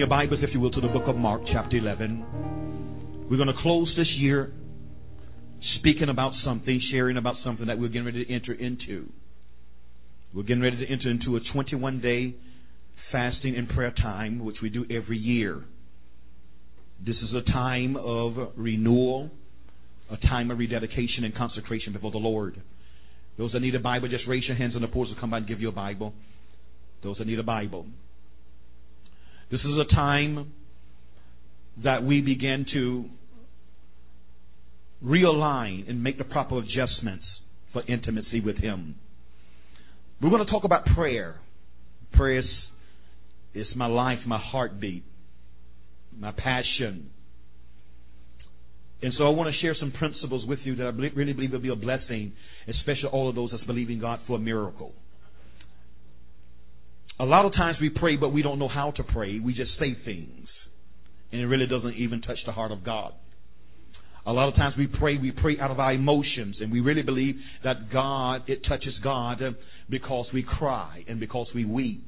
Your Bibles, if you will, to the book of Mark, chapter 11. We're going to close this year speaking about something, sharing about something that we're getting ready to enter into. We're getting ready to enter into a 21 day fasting and prayer time, which we do every year. This is a time of renewal, a time of rededication and consecration before the Lord. Those that need a Bible, just raise your hands and the porters will come by and give you a Bible. Those that need a Bible. This is a time that we begin to realign and make the proper adjustments for intimacy with Him. We're going to talk about prayer. Prayer is, is my life, my heartbeat, my passion. And so I want to share some principles with you that I really believe will be a blessing, especially all of those that's believing God for a miracle. A lot of times we pray, but we don't know how to pray. We just say things. And it really doesn't even touch the heart of God. A lot of times we pray, we pray out of our emotions, and we really believe that God, it touches God because we cry and because we weep.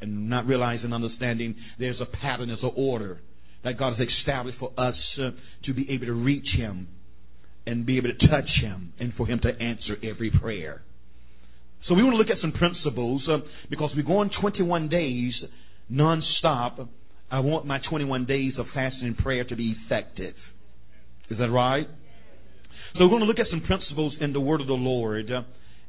And not realizing, understanding there's a pattern, there's an order that God has established for us uh, to be able to reach Him and be able to touch Him and for Him to answer every prayer. So we want to look at some principles uh, because we're going 21 days nonstop. I want my 21 days of fasting and prayer to be effective. Is that right? So we're going to look at some principles in the Word of the Lord uh,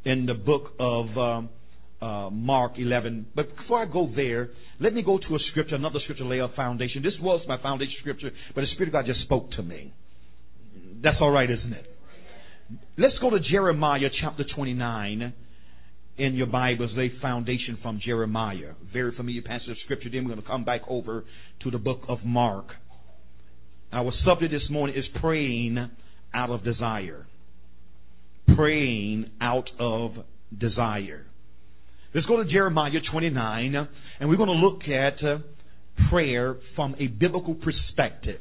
in the book of uh, uh, Mark 11. But before I go there, let me go to a scripture, another scripture, lay a foundation. This was my foundation scripture, but the Spirit of God just spoke to me. That's all right, isn't it? Let's go to Jeremiah chapter 29 in your Bibles, lay foundation from Jeremiah. Very familiar passage of scripture. Then we're going to come back over to the book of Mark. Our subject this morning is praying out of desire. Praying out of desire. Let's go to Jeremiah 29, and we're going to look at uh, prayer from a biblical perspective.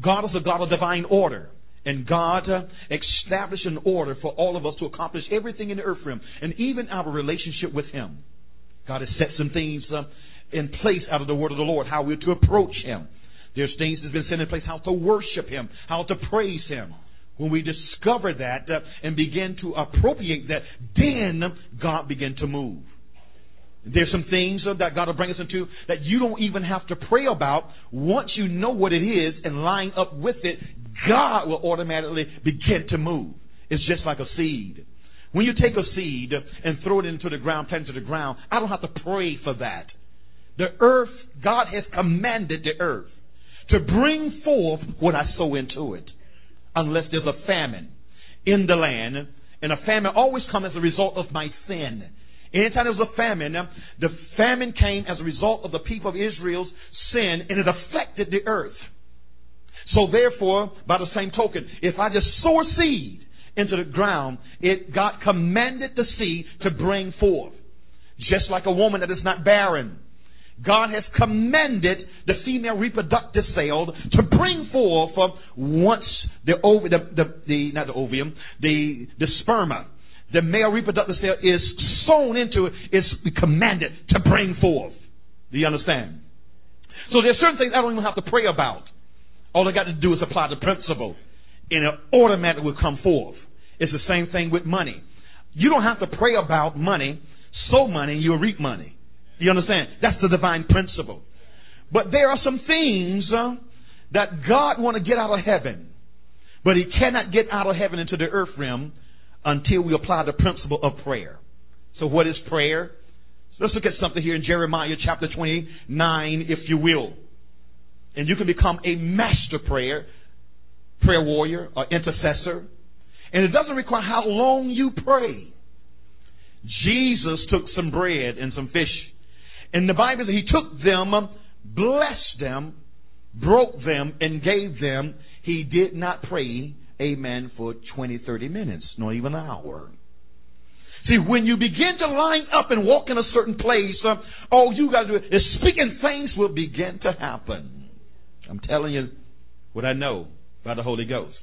God is a God of divine order. And God uh, established an order for all of us to accomplish everything in the earth realm, and even our relationship with Him. God has set some things uh, in place out of the word of the Lord, how we're to approach Him. There's things that's been set in place, how to worship Him, how to praise Him. When we discover that uh, and begin to appropriate that, then God begin to move. There's some things that God will bring us into that you don't even have to pray about. Once you know what it is and line up with it, God will automatically begin to move. It's just like a seed. When you take a seed and throw it into the ground, plant it to the ground, I don't have to pray for that. The earth, God has commanded the earth to bring forth what I sow into it. Unless there's a famine in the land, and a famine always comes as a result of my sin. Anytime there was a famine, the famine came as a result of the people of Israel's sin, and it affected the earth. So therefore, by the same token, if I just sow seed into the ground, it God commanded the seed to bring forth. Just like a woman that is not barren. God has commanded the female reproductive cell to bring forth uh, once the, ov- the, the, the not the ovum, the, the sperma, the male reproductive cell is sown into it, it, is commanded to bring forth. Do you understand? So there's certain things I don't even have to pray about. All I got to do is apply the principle, and it automatically will come forth. It's the same thing with money. You don't have to pray about money, sow money, you'll reap money. You understand? That's the divine principle. But there are some things uh, that God want to get out of heaven, but He cannot get out of heaven into the earth realm until we apply the principle of prayer. So, what is prayer? Let's look at something here in Jeremiah chapter 29, if you will. And you can become a master prayer, prayer warrior, or intercessor. And it doesn't require how long you pray. Jesus took some bread and some fish. And the Bible says he took them, blessed them, broke them, and gave them, he did not pray, amen, for 20, 30 minutes, not even an hour. See, when you begin to line up and walk in a certain place, uh, all you got to do is speak and things will begin to happen. I'm telling you what I know by the Holy Ghost.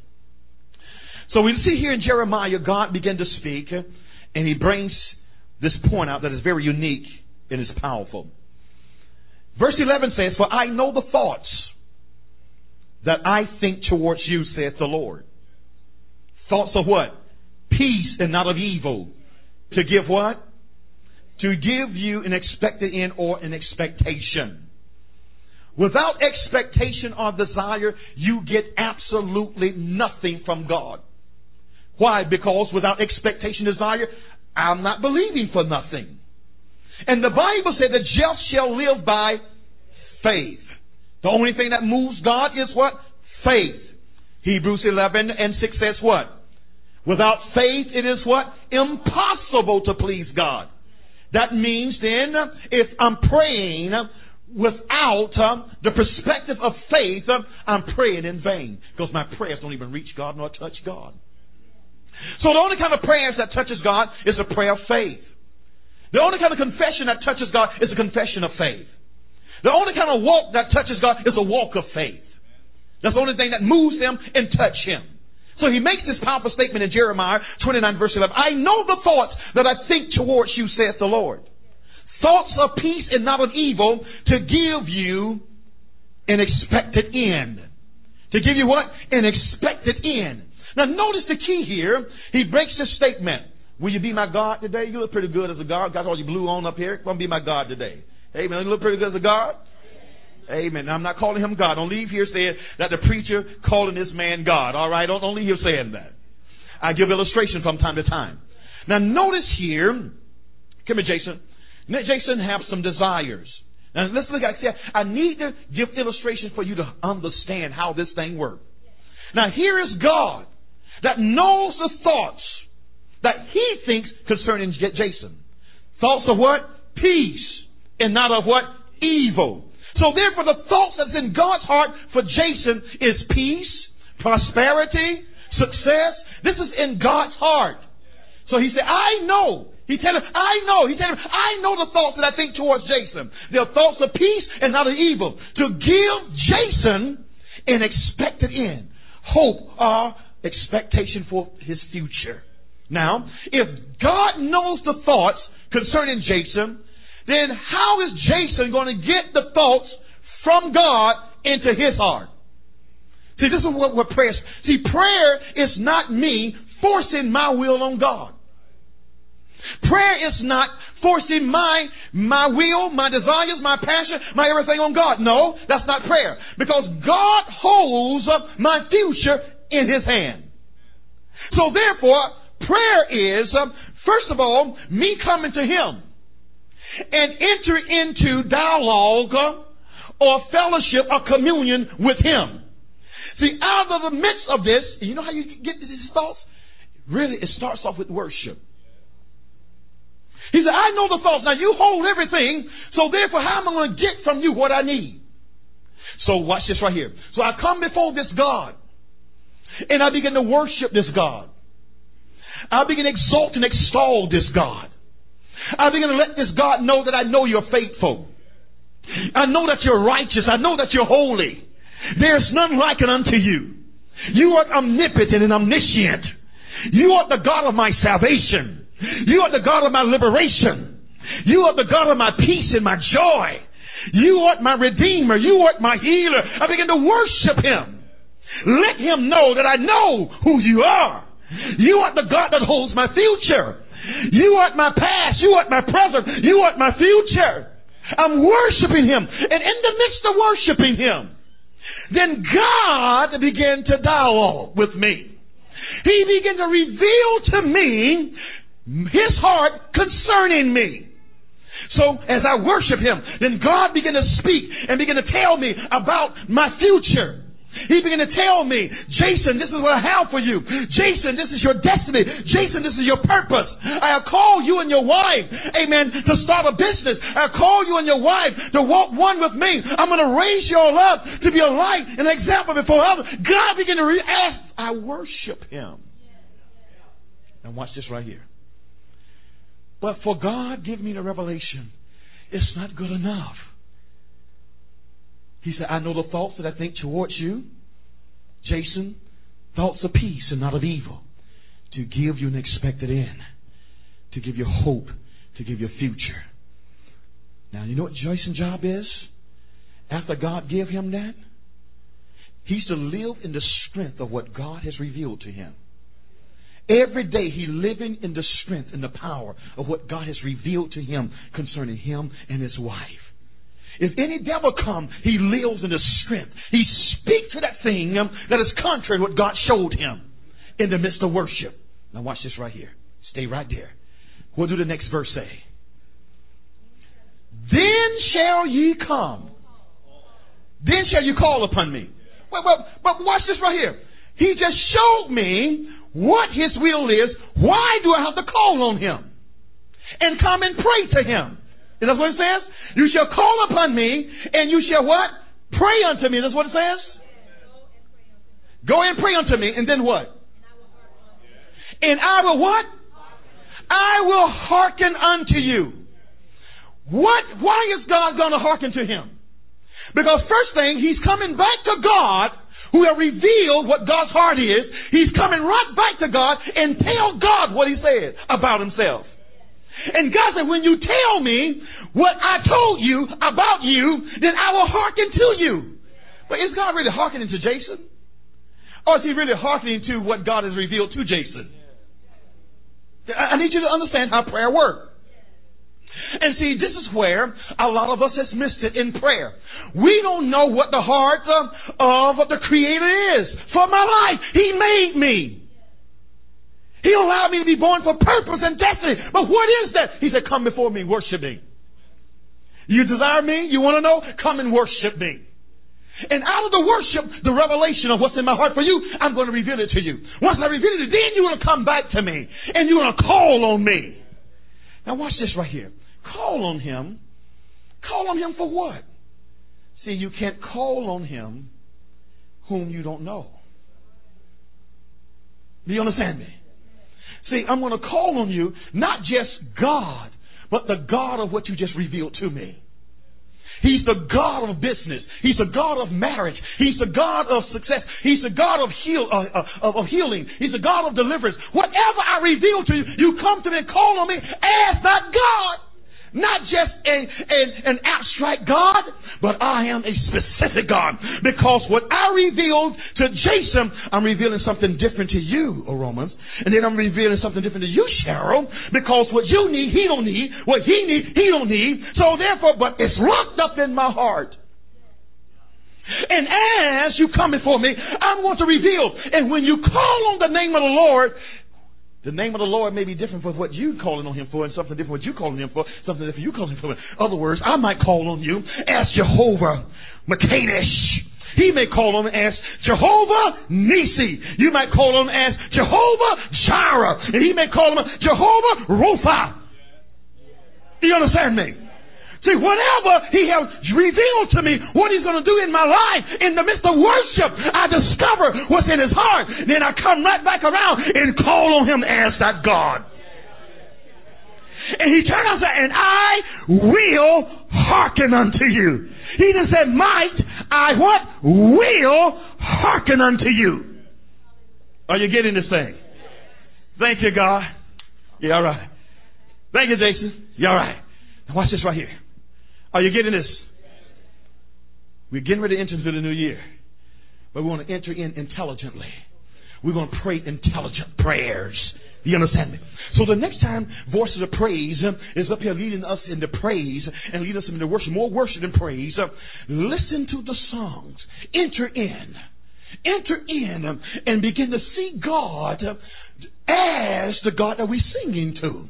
So we see here in Jeremiah, God began to speak, uh, and he brings this point out that is very unique and is powerful. Verse 11 says, For I know the thoughts that I think towards you, saith the Lord. Thoughts of what? Peace and not of evil. To give what? To give you an expected end or an expectation. Without expectation or desire, you get absolutely nothing from God. Why? Because without expectation, desire, I'm not believing for nothing. And the Bible said the just shall live by faith. The only thing that moves God is what? Faith. Hebrews 11 and 6 says what? Without faith, it is what? Impossible to please God. That means then, if I'm praying without uh, the perspective of faith, uh, I'm praying in vain. Because my prayers don't even reach God nor touch God. So the only kind of prayers that touches God is a prayer of faith. The only kind of confession that touches God is a confession of faith. The only kind of walk that touches God is a walk of faith. That's the only thing that moves him and touch him. So he makes this powerful statement in Jeremiah 29 verse 11. I know the thoughts that I think towards you, saith the Lord. Thoughts of peace and not of evil to give you an expected end. To give you what? An expected end. Now notice the key here. He breaks this statement. Will you be my God today? You look pretty good as a God. Got all your blue on up here. Come be my God today. Amen. You look pretty good as a God. Amen. Now, I'm not calling him God. Don't leave here saying that the preacher calling this man God. All right. Don't, don't leave here saying that. I give illustration from time to time. Now notice here. Come here, Jason. Jason have some desires. Now let's look at. I need to give illustration for you to understand how this thing works. Now here is God that knows the thoughts that he thinks concerning Jason. Thoughts of what? Peace. And not of what? Evil. So therefore the thoughts that's in God's heart for Jason is peace, prosperity, success. This is in God's heart. So he said, I know. He tell him, I know. He tell him, I know the thoughts that I think towards Jason. They're thoughts of peace and not of evil. To give Jason an expected end. Hope or expectation for his future. Now, if God knows the thoughts concerning Jason, then how is Jason going to get the thoughts from God into his heart? See, this is what, prayer is. See, prayer is not me forcing my will on God. Prayer is not forcing my my will, my desires, my passion, my everything on God. No, that's not prayer. Because God holds my future in his hand. So therefore, prayer is, um, first of all, me coming to him and enter into dialogue or fellowship or communion with Him. See, out of the midst of this, you know how you get these thoughts? Really, it starts off with worship. He said, I know the thoughts. Now you hold everything, so therefore how am I going to get from you what I need? So watch this right here. So I come before this God, and I begin to worship this God. I begin to exalt and extol this God. I begin to let this God know that I know you're faithful. I know that you're righteous. I know that you're holy. There's none like it unto you. You are omnipotent and omniscient. You are the God of my salvation. You are the God of my liberation. You are the God of my peace and my joy. You are my redeemer. You are my healer. I begin to worship him. Let him know that I know who you are. You are the God that holds my future. You are my past. You are my present. You are my future. I'm worshiping Him. And in the midst of worshiping Him, then God began to dialogue with me. He began to reveal to me His heart concerning me. So as I worship Him, then God began to speak and began to tell me about my future. He began to tell me, Jason, this is what I have for you. Jason, this is your destiny. Jason, this is your purpose. I have called you and your wife, amen, to start a business. I have called you and your wife to walk one with me. I'm going to raise you all up to be a light and an example before others. God began to re- ask, I worship him. And watch this right here. But for God give me the revelation, it's not good enough. He said, I know the thoughts that I think towards you, Jason, thoughts of peace and not of evil, to give you an expected end, to give you hope, to give you a future. Now, you know what Jason's job is? After God gave him that, he's to live in the strength of what God has revealed to him. Every day he living in the strength and the power of what God has revealed to him concerning him and his wife. If any devil come, he lives in the strength. He speaks to that thing um, that is contrary to what God showed him in the midst of worship. Now watch this right here. Stay right there. What do the next verse say? Then shall ye come. Then shall you call upon me. But, but, but watch this right here. He just showed me what his will is. Why do I have to call on him? And come and pray to him. Is that what it says? You shall call upon me, and you shall what? Pray unto me. That's what it says? Go and pray unto me, and then what? And I will what? I will hearken unto you. What? Why is God going to hearken to him? Because first thing, he's coming back to God who have revealed what God's heart is. He's coming right back to God and tell God what he said about himself. And God said, when you tell me what I told you about you, then I will hearken to you. But is God really hearkening to Jason? Or is he really hearkening to what God has revealed to Jason? I need you to understand how prayer works. And see, this is where a lot of us has missed it in prayer. We don't know what the heart of, the Creator is for my life. He made me. He allowed me to be born for purpose and destiny. But what is that? He said, come before me, worship me. You desire me? You want to know? Come and worship me. And out of the worship, the revelation of what's in my heart for you, I'm going to reveal it to you. Once I reveal it, then you're going to come back to me and you're going to call on me. Now watch this right here. Call on him. Call on him for what? See, you can't call on him whom you don't know. Do you understand me? See, I'm going to call on you, not just God, but the God of what you just revealed to me. He's the God of business. He's the God of marriage. He's the God of success. He's the God of heal uh, uh, of healing. He's the God of deliverance. Whatever I reveal to you, you come to me and call on me as that God. Not just a, a, an abstract God, but I am a specific God. Because what I revealed to Jason, I'm revealing something different to you, O Romans. And then I'm revealing something different to you, Cheryl. Because what you need, he don't need. What he needs, he don't need. So therefore, but it's locked up in my heart. And as you come before me, I'm going to reveal. And when you call on the name of the Lord, the name of the Lord may be different for what you're calling on Him for, and something different what you're calling Him for, something different you calling Him for. In other words, I might call on you as Jehovah Makadesh. He may call on as Jehovah Nissi. You might call on as Jehovah Jireh, and he may call him Jehovah Rapha. Do you understand me? See, whatever He has revealed to me, what He's going to do in my life, in the midst of worship, I discover what's in His heart. Then I come right back around and call on Him as that God. And He turned out and said, and I will hearken unto you. He didn't say might, I what? Will hearken unto you. Are you getting this thing? Thank you, God. Yeah, all right. Thank you, Jason. You all right. Now watch this right here. Are you getting this? We're getting ready to enter into the new year. But we want to enter in intelligently. We're going to pray intelligent prayers. Do you understand me? So the next time Voices of Praise uh, is up here leading us into praise and leading us into worship, more worship than praise, uh, listen to the songs. Enter in. Enter in uh, and begin to see God as the God that we're singing to.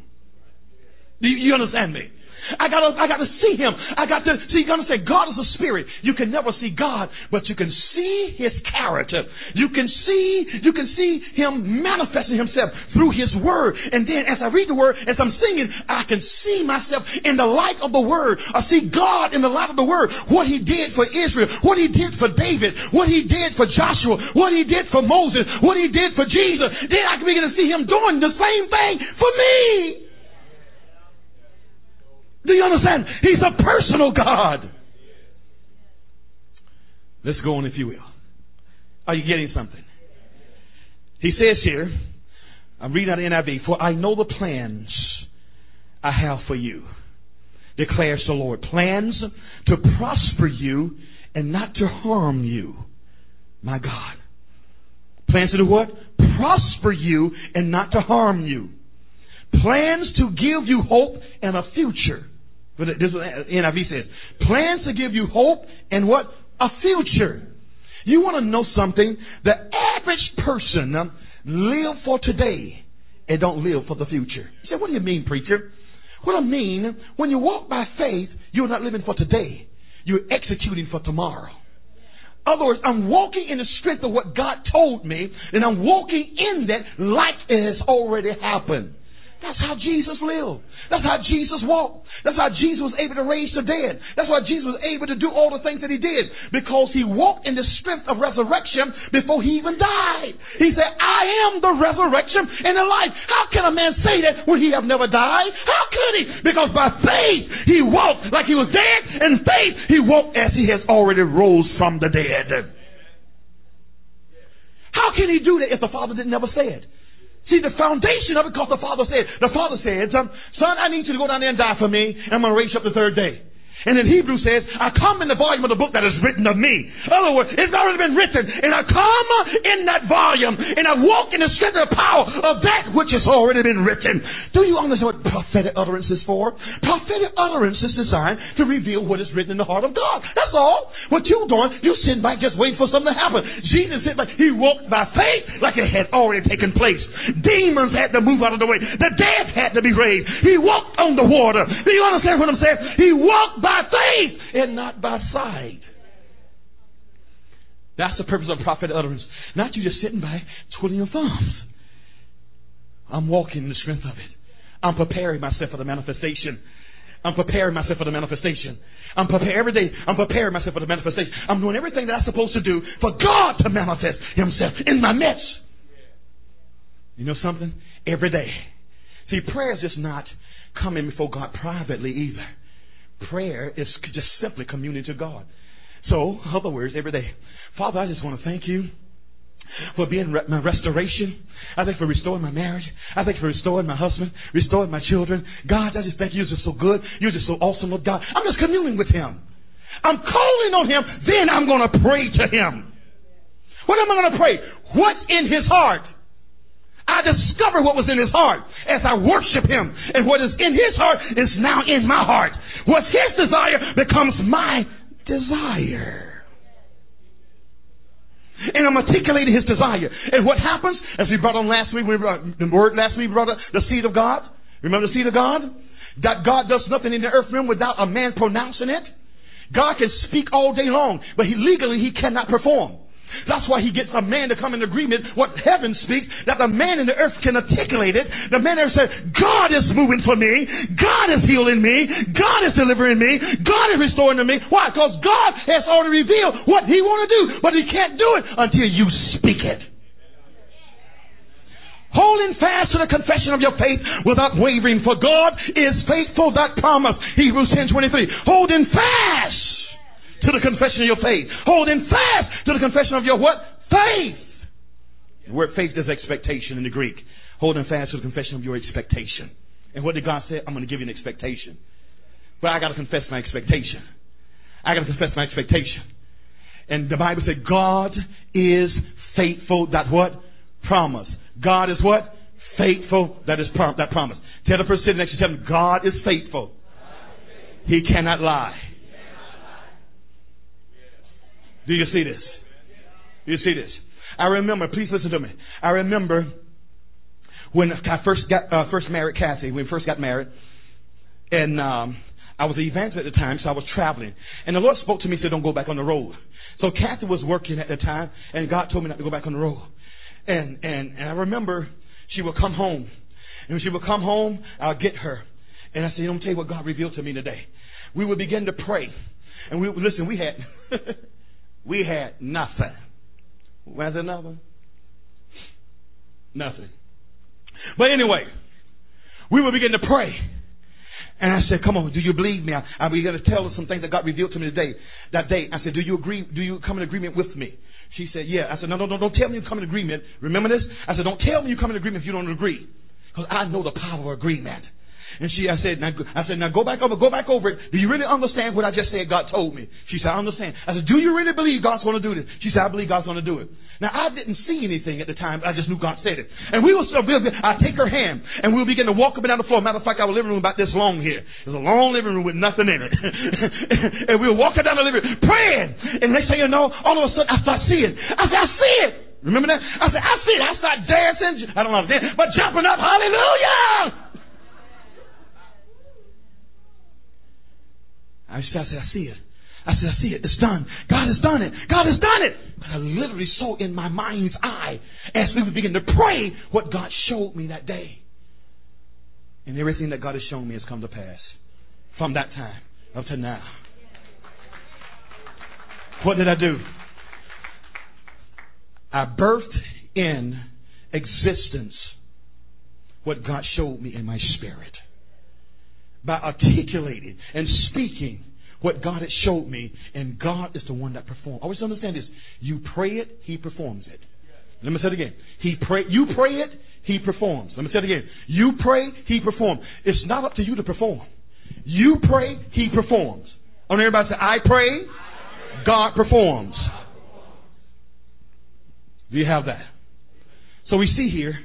Do you understand me? I gotta, I gotta see Him. I got to, see, gotta say, God is a spirit. You can never see God, but you can see His character. You can see, you can see Him manifesting Himself through His Word. And then as I read the Word, as I'm singing, I can see myself in the light of the Word. I see God in the light of the Word. What He did for Israel, what He did for David, what He did for Joshua, what He did for Moses, what He did for Jesus. Then I can begin to see Him doing the same thing for me. Do you understand? He's a personal God. Let's go on, if you will. Are you getting something? He says here, I'm reading out of NIV, for I know the plans I have for you, declares the Lord. Plans to prosper you and not to harm you. My God. Plans to do what? Prosper you and not to harm you. Plans to give you hope and a future. But this NIV says. Plans to give you hope and what? A future. You want to know something? The average person um, live for today and don't live for the future. You say, what do you mean, preacher? What I mean, when you walk by faith, you're not living for today. You're executing for tomorrow. In other words, I'm walking in the strength of what God told me, and I'm walking in that like it has already happened. That's how Jesus lived. That's how Jesus walked. That's how Jesus was able to raise the dead. That's why Jesus was able to do all the things that he did. Because he walked in the strength of resurrection before he even died. He said, I am the resurrection and the life. How can a man say that when he have never died? How could he? Because by faith he walked like he was dead, and faith he walked as he has already rose from the dead. How can he do that if the Father didn't never say it? See, the foundation of it, because the Father said, the Father said, Son, I need you to go down there and die for me, and I'm going to raise you up the third day. And in Hebrew says, I come in the volume of the book that is written of me. In other words, it's already been written. And I come in that volume and I walk in the strength of the power of that which has already been written. Do you understand what prophetic utterance is for? Prophetic utterance is designed to reveal what is written in the heart of God. That's all. What you're doing, you sit back just waiting for something to happen. Jesus said, back, he walked by faith like it had already taken place. Demons had to move out of the way. The dead had to be raised. He walked on the water. Do you understand what I'm saying? He walked by by faith and not by sight. That's the purpose of prophetic utterance. Not you just sitting back twiddling your thumbs. I'm walking in the strength of it. I'm preparing myself for the manifestation. I'm preparing myself for the manifestation. I'm preparing every day. I'm preparing myself for the manifestation. I'm doing everything that I'm supposed to do for God to manifest Himself in my midst. You know something? Every day. See, prayer is just not coming before God privately either. Prayer is just simply communion to God. So, other words, every day, Father, I just want to thank you for being re- my restoration. I thank you for restoring my marriage. I thank you for restoring my husband, restoring my children. God, I just thank you. You're just so good. You're just so awesome, Lord God. I'm just communing with Him. I'm calling on Him. Then I'm going to pray to Him. What am I going to pray? What's in His heart? I discover what was in his heart as I worship him. And what is in his heart is now in my heart. What's his desire becomes my desire. And I'm articulating his desire. And what happens, as we brought on last week, we brought the word last week, we brought the seed of God. Remember the seed of God? That God does nothing in the earth realm without a man pronouncing it. God can speak all day long, but he legally he cannot perform. That's why he gets a man to come in agreement what heaven speaks, that the man in the earth can articulate it. The man there said, God is moving for me. God is healing me. God is delivering me. God is restoring to me. Why? Because God has already revealed what he want to do, but he can't do it until you speak it. Holding fast to the confession of your faith without wavering, for God is faithful that promise. Hebrews 10 23. Holding fast to the confession of your faith. Holding fast to the confession of your what? Faith. The word faith is expectation in the Greek. Holding fast to the confession of your expectation. And what did God say? I'm going to give you an expectation. But I got to confess my expectation. I got to confess my expectation. And the Bible said, God is faithful. That what? Promise. God is what? Faithful. That is prom- that promise. Tell the person sitting next to you, God is faithful. He cannot lie. Do you see this? Do you see this? I remember, please listen to me. I remember when I first got uh, first married Kathy, when we first got married, and um, I was an evangelist at the time, so I was traveling. And the Lord spoke to me and said, Don't go back on the road. So Kathy was working at the time, and God told me not to go back on the road. And, and, and I remember she would come home. And when she would come home, I'll get her. And I said, I'm tell you what God revealed to me today. We would begin to pray. And we listen, we had we had nothing. Was there nothing? Nothing. But anyway, we would begin to pray. And I said, come on, do you believe me? I, I began to tell her some things that God revealed to me today, that day. I said, do you agree? Do you come in agreement with me? She said, yeah. I said, no, no, no, don't tell me you come in agreement. Remember this? I said, don't tell me you come in agreement if you don't agree. Because I know the power of agreement. And she, I said, now, I said, now go back over, go back over it. Do you really understand what I just said God told me? She said, I understand. I said, do you really believe God's going to do this? She said, I believe God's going to do it. Now, I didn't see anything at the time. I just knew God said it. And we will, I take her hand and we'll begin to walk up and down the floor. Matter of fact, our living room about this long here. There's a long living room with nothing in it. and we'll walk down the living room praying. And next thing you know, all of a sudden I start seeing. I said, I see it. Remember that? I said, I see it. I start dancing. I don't know dance, but jumping up. Hallelujah. I said, I see it. I said, I see it. It's done. God has done it. God has done it. I literally saw in my mind's eye as we begin to pray what God showed me that day. And everything that God has shown me has come to pass from that time up to now. What did I do? I birthed in existence what God showed me in my spirit by articulating and speaking what God had showed me, and God is the one that performs. Always understand this. You pray it, He performs it. Let me say it again. He pray, you pray it, He performs. Let me say it again. You pray, He performs. It's not up to you to perform. You pray, He performs. I want everybody say, I pray, God performs. Do you have that? So we see here,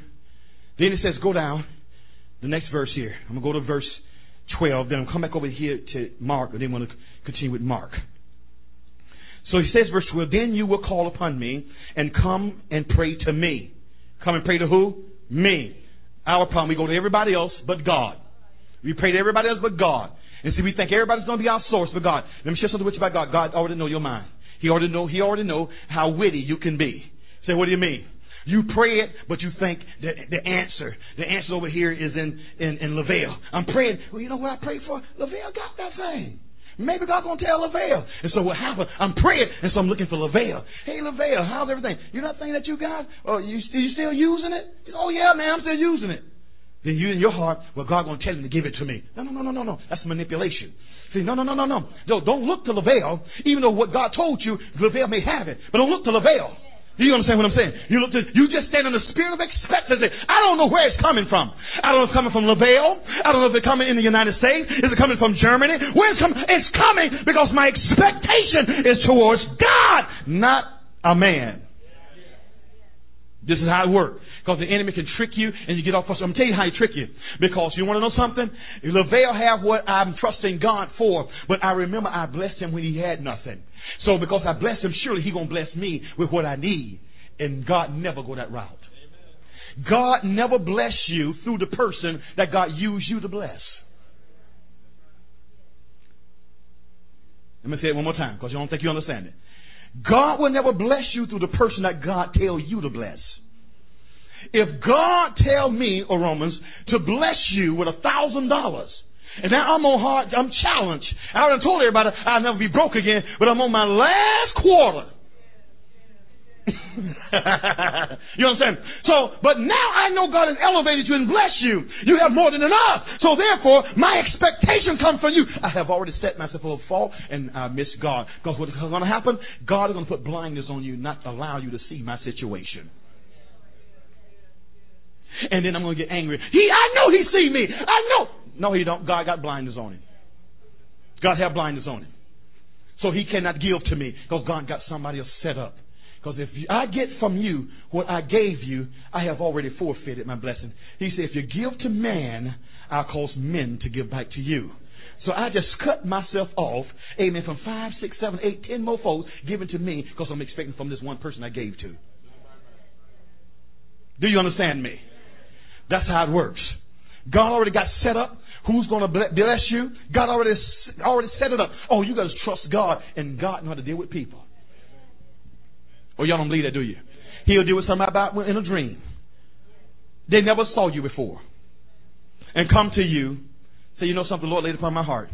then it says, go down, the next verse here. I'm going to go to verse 12. Then I'll come back over here to Mark, and then want to continue with Mark. So he says, verse 12, Then you will call upon me and come and pray to me. Come and pray to who? Me. Our problem, we go to everybody else but God. We pray to everybody else but God. And see, we think everybody's going to be our source but God. Let me share something with you about God. God already know your mind. He already know, he already know how witty you can be. Say, what do you mean? You pray it, but you think that the answer, the answer over here is in, in, in Lavelle. I'm praying. Well, you know what I prayed for? Lavelle got that thing. Maybe God's gonna tell Lavelle. And so what happened? I'm praying, and so I'm looking for Lavelle. Hey Lavelle, how's everything? You know that thing that you got? Oh, you you still using it? Oh yeah, man, I'm still using it. Then you in your heart, well, God gonna tell him to give it to me. No, no, no, no, no, no. That's manipulation. See, no, no, no, no, no. No, don't look to Lavelle, even though what God told you, Lavelle may have it. But don't look to Lavelle. You understand what I'm saying? You look to, you just stand in the spirit of expectancy. I don't know where it's coming from. I don't know if it's coming from Lavelle. I don't know if it's coming in the United States. Is it coming from Germany? Where it's coming? It's coming because my expectation is towards God, not a man. This is how it works. Because the enemy can trick you and you get off. course. I'm tell you how he trick you. Because you want to know something? Lavelle have what I'm trusting God for, but I remember I blessed him when he had nothing. So because I bless him, surely he gonna bless me with what I need. And God never go that route. God never bless you through the person that God used you to bless. Let me say it one more time because you don't think you understand it. God will never bless you through the person that God tell you to bless. If God tell me, or Romans, to bless you with a thousand dollars, and now I'm on hard, I'm challenged. I already told everybody I'll never be broke again, but I'm on my last quarter. you understand? So, but now I know God has elevated you and blessed you. You have more than enough. So therefore, my expectation comes from you. I have already set myself for a fall and I miss God. Because what's going to happen? God is going to put blindness on you, not allow you to see my situation. And then I'm going to get angry. He, I know he see me. I know. No, he don't. God got blinders on him. God have blinders on him. So he cannot give to me because God got somebody else set up. Because if I get from you what I gave you, I have already forfeited my blessing. He said, if you give to man, I'll cause men to give back to you. So I just cut myself off, amen, from five, six, seven, eight, ten more folks given to me because I'm expecting from this one person I gave to. Do you understand me? That's how it works. God already got set up Who's going to bless you? God already already set it up. Oh, you got to trust God, and God know how to deal with people. Oh, y'all don't believe that, do you? He'll deal with somebody about in a dream. They never saw you before, and come to you, say, you know something, the Lord laid upon my heart.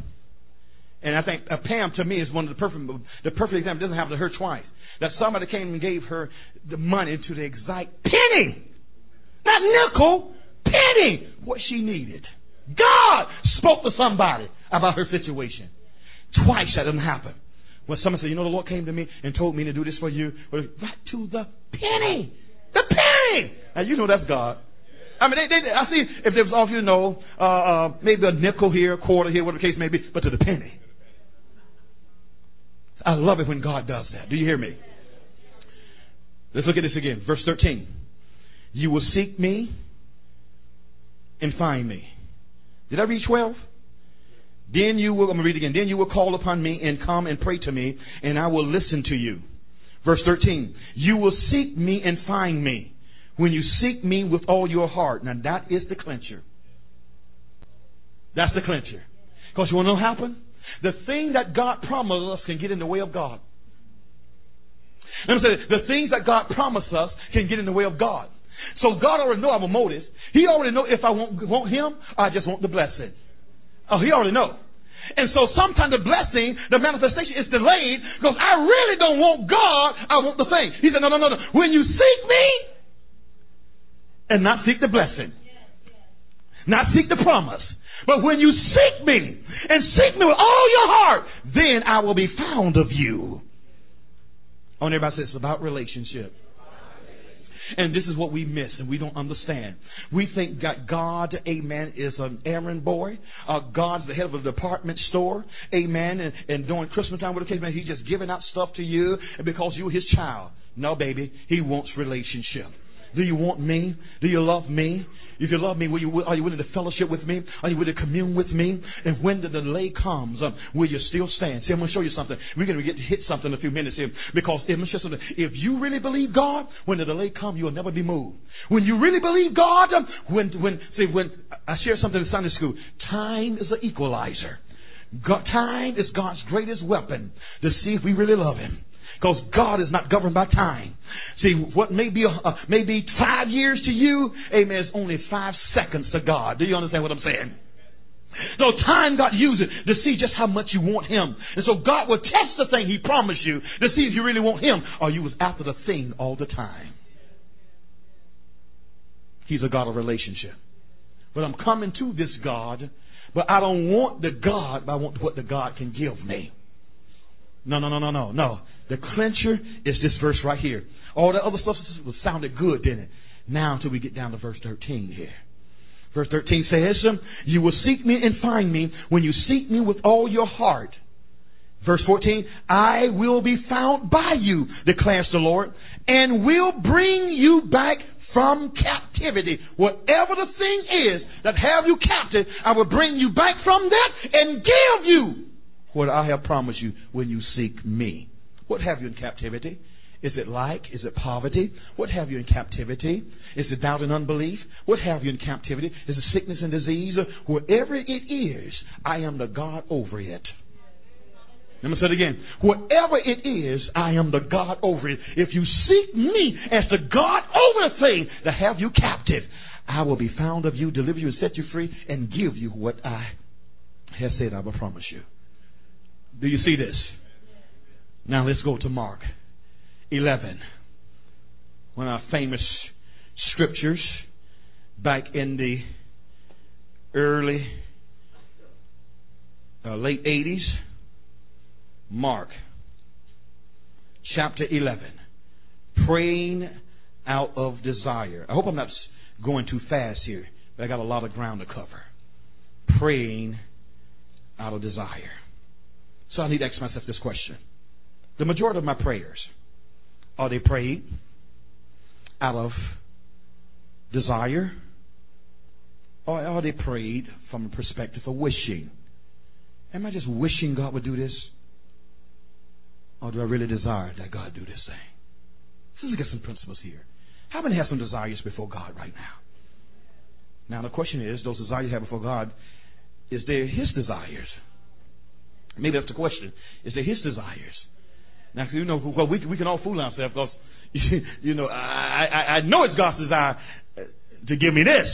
And I think uh, Pam to me is one of the perfect the perfect example. It doesn't happen to her twice. That somebody came and gave her the money to the exact penny, not nickel, penny, what she needed. God spoke to somebody about her situation. Twice that didn't happen. When someone said, you know, the Lord came to me and told me to do this for you, but right to the penny. The penny! Now, you know that's God. I mean, they, they, I see if there was all of you know, uh, uh, maybe a nickel here, a quarter here, whatever the case may be, but to the penny. I love it when God does that. Do you hear me? Let's look at this again. Verse 13. You will seek me and find me. Did I read 12? Then you will, I'm going to read again. Then you will call upon me and come and pray to me, and I will listen to you. Verse 13. You will seek me and find me when you seek me with all your heart. Now that is the clincher. That's the clincher. Because you want to know what happened? The thing that God promised us can get in the way of God. Let me say the things that God promised us can get in the way of God. So God already know our motives. He already know if I want, want Him, I just want the blessing. Oh, He already know. And so sometimes the blessing, the manifestation is delayed because I really don't want God. I want the thing. He said, no, no, no, no. When you seek me and not seek the blessing, not seek the promise, but when you seek me and seek me with all your heart, then I will be found of you. Oh, I want everybody to say it's about relationship. And this is what we miss and we don't understand. We think that God, amen, is an errand boy. Uh, God's the head of a department store, amen. And, and during Christmas time, with the case, man, he's just giving out stuff to you because you're his child. No, baby, he wants relationship. Do you want me? Do you love me? If you love me, will you, are you willing to fellowship with me? Are you willing to commune with me? And when the delay comes, um, will you still stand? See, I'm going to show you something. We're going to get to hit something in a few minutes here because if you really believe God, when the delay comes, you'll never be moved. When you really believe God, um, when when see when I share something in Sunday school, time is an equalizer. God, time is God's greatest weapon to see if we really love Him. Because God is not governed by time. See, what may be, uh, may be five years to you, amen, is only five seconds to God. Do you understand what I'm saying? So time God uses to see just how much you want Him. And so God will test the thing He promised you to see if you really want Him or you was after the thing all the time. He's a God of relationship. But I'm coming to this God, but I don't want the God, but I want what the God can give me. No, no, no, no, no, no. The clincher is this verse right here. All the other stuff sounded good, didn't it? Now until we get down to verse 13 here. Verse 13 says, You will seek me and find me when you seek me with all your heart. Verse 14, I will be found by you, declares the Lord, and will bring you back from captivity. Whatever the thing is that have you captive, I will bring you back from that and give you what I have promised you when you seek me. What have you in captivity? Is it like? Is it poverty? What have you in captivity? Is it doubt and unbelief? What have you in captivity? Is it sickness and disease? Whatever it is, I am the God over it. Let me say it again. Whatever it is, I am the God over it. If you seek me as the God over a thing to have you captive, I will be found of you, deliver you, and set you free, and give you what I have said I will promise you. Do you see this? Now let's go to Mark 11. One of our famous scriptures back in the early, uh, late 80s. Mark chapter 11. Praying out of desire. I hope I'm not going too fast here, but I got a lot of ground to cover. Praying out of desire. So I need to ask myself this question. The majority of my prayers, are they prayed out of desire? Or are they prayed from a perspective of wishing? Am I just wishing God would do this? Or do I really desire that God do this thing? Let's get some principles here. How many have some desires before God right now? Now the question is, those desires you have before God, is there his desires? Maybe that's the question. Is there his desires? Now, you know, well, we, we can all fool ourselves because, you know, I, I, I know it's God's desire to give me this.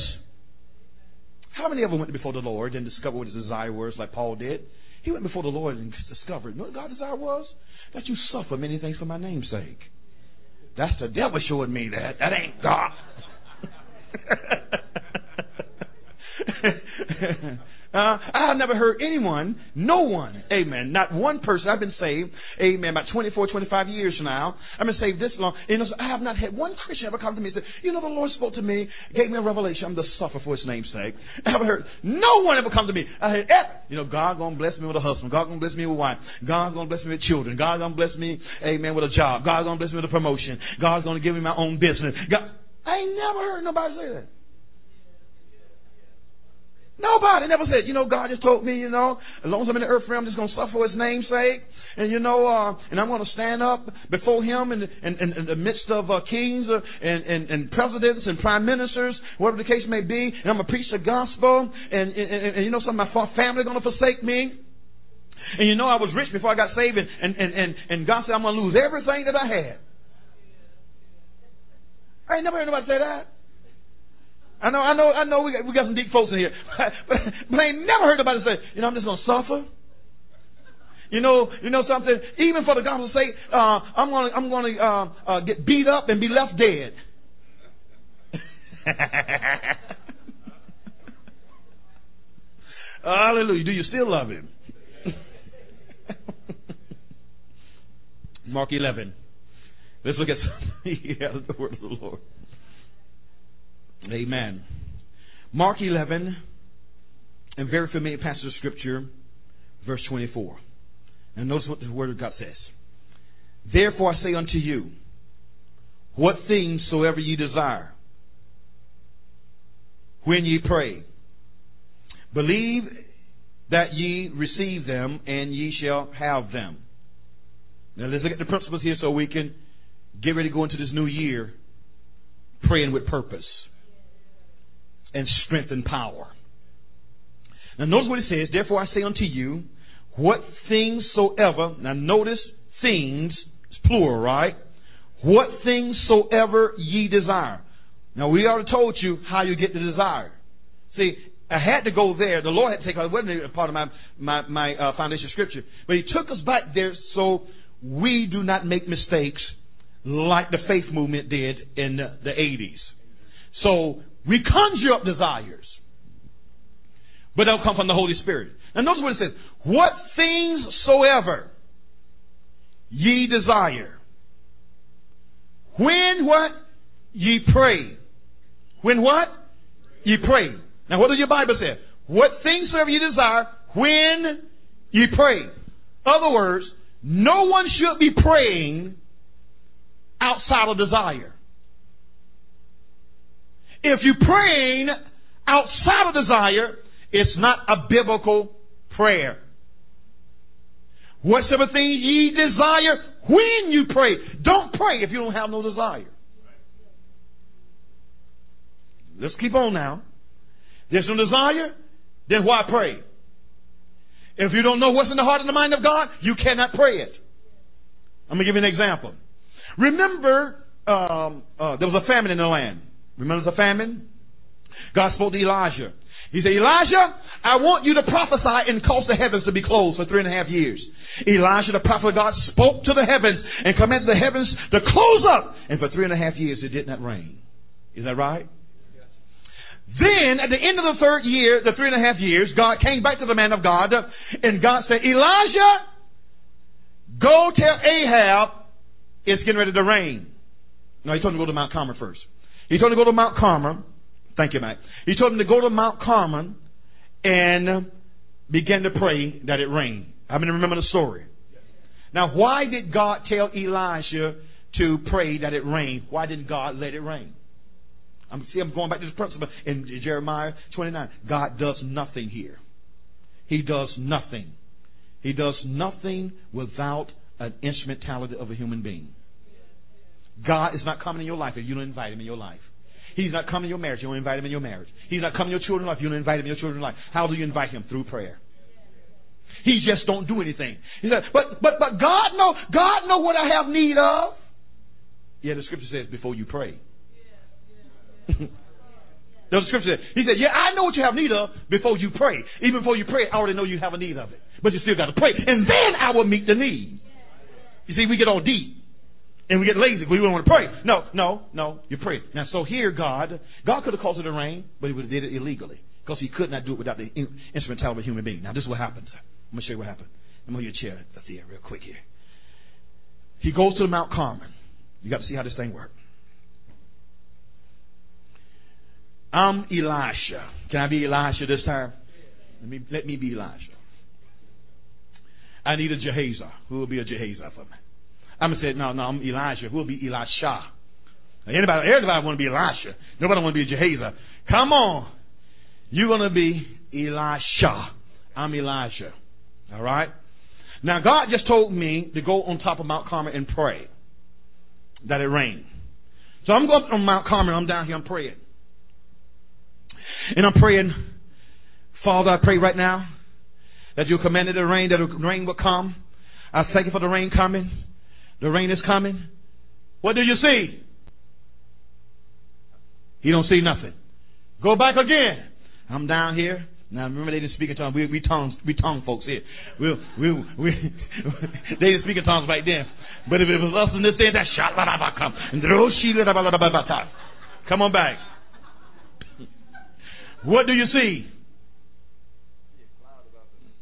How many ever went before the Lord and discovered what his desire was, like Paul did? He went before the Lord and discovered, you know what God's desire was? That you suffer many things for my name's sake. That's the devil showing me that. That ain't God. Uh, I have never heard anyone, no one, amen, not one person, I've been saved, amen, about 24, 25 years now. I've been saved this long. You know, I have not had one Christian ever come to me and say, you know, the Lord spoke to me, gave me a revelation, I'm to suffer for his name's sake. I haven't heard no one ever come to me. I heard, eh, you know, God gonna bless me with a husband. God gonna bless me with a wife. God's gonna bless me with children. God gonna bless me, amen, with a job. God's gonna bless me with a promotion. God's gonna give me my own business. God, I ain't never heard nobody say that. Nobody never said, you know, God just told me, you know, as long as I'm in the earth realm, I'm just going to suffer for His name's sake. And, you know, uh, and I'm going to stand up before Him in, in, in, in the midst of uh, kings uh, and, and, and presidents and prime ministers, whatever the case may be. And I'm going to preach the gospel. And, and, and, and you know, some of my family are going to forsake me. And you know, I was rich before I got saved. And, and, and, and, God said, I'm going to lose everything that I had. I ain't never heard nobody say that. I know, I know, I know. We got, we got some deep folks in here, but, but I ain't never heard anybody say, you know, I'm just gonna suffer. You know, you know something. Even for the gospel's sake, uh, I'm gonna, I'm gonna uh, uh, get beat up and be left dead. Hallelujah. Do you still love him? Mark 11. Let's look at yeah, the word of the Lord. Amen. Mark 11, and very familiar passage of Scripture, verse 24. And notice what the Word of God says. Therefore I say unto you, what things soever ye desire, when ye pray, believe that ye receive them, and ye shall have them. Now let's look at the principles here so we can get ready to go into this new year praying with purpose and strength and power. Now notice what it says, therefore I say unto you, what things soever, now notice things, it's plural, right? What things soever ye desire. Now we already told you how you get the desire. See, I had to go there. The Lord had to take us. It wasn't a part of my my, my uh, foundation scripture, but He took us back there so we do not make mistakes like the faith movement did in the 80s. So we conjure up desires, but they'll come from the Holy Spirit. Now notice what it says. What things soever ye desire. When what? Ye pray. When what? Ye pray. Now what does your Bible say? What things soever ye desire when ye pray. Other words, no one should be praying outside of desire. If you're praying outside of desire, it's not a biblical prayer. Whatsoever thing ye desire when you pray. Don't pray if you don't have no desire. Let's keep on now. There's no desire, then why pray? If you don't know what's in the heart and the mind of God, you cannot pray it. I'm going to give you an example. Remember, um, uh, there was a famine in the land. Remember the famine? God spoke to Elijah. He said, Elijah, I want you to prophesy and cause the heavens to be closed for three and a half years. Elijah, the prophet of God, spoke to the heavens and commanded the heavens to close up. And for three and a half years, it did not rain. Is that right? Then, at the end of the third year, the three and a half years, God came back to the man of God, and God said, Elijah, go tell Ahab it's getting ready to rain. No, he told him to go to Mount Carmel first. He told him to go to Mount Carmel. Thank you, Matt. He told him to go to Mount Carmel and begin to pray that it rained. I mean, remember the story. Now, why did God tell Elijah to pray that it rained? Why didn't God let it rain? I'm see, I'm going back to this principle in Jeremiah 29. God does nothing here. He does nothing. He does nothing without an instrumentality of a human being. God is not coming in your life if you don't invite him in your life. He's not coming in your marriage. You don't invite him in your marriage. He's not coming in your children's life. You don't invite him in your children's life. How do you invite him? Through prayer. He just don't do anything. He said, but but but God know God know what I have need of. Yeah, the scripture says before you pray. the scripture says, He said, Yeah, I know what you have need of before you pray. Even before you pray, I already know you have a need of it. But you still got to pray. And then I will meet the need. You see, we get all deep. And we get lazy. We don't want to pray. No, no, no. You pray. Now, so here, God, God could have caused it to rain, but He would have did it illegally because He could not do it without the instrumentality of a human being. Now, this is what happened. I'm going to show you what happened. I'm going to your chair. Let's see it real quick here. He goes to the Mount Carmel. You got to see how this thing works. I'm Elisha. Can I be Elisha this time? Let me, let me be Elijah. I need a Gehazi. Who will be a Gehazi for me? I'm gonna say, no, no, I'm Elijah. We'll be Elisha? Anybody, everybody want to be Elisha. Nobody want to be a Come on. You're gonna be Elisha. I'm Elijah. All right. Now God just told me to go on top of Mount Carmel and pray that it rained. So I'm going up on Mount Carmel. I'm down here. I'm praying. And I'm praying, Father, I pray right now that you commanded the rain, that the rain will come. I thank you for the rain coming. The rain is coming. What do you see? He don't see nothing. Go back again. I'm down here. Now remember they didn't speak in tongues. We we tongues we tongue folks here. We we we they didn't speak in tongues right then. But if it was us in this day, that shot come come on back. What do you see?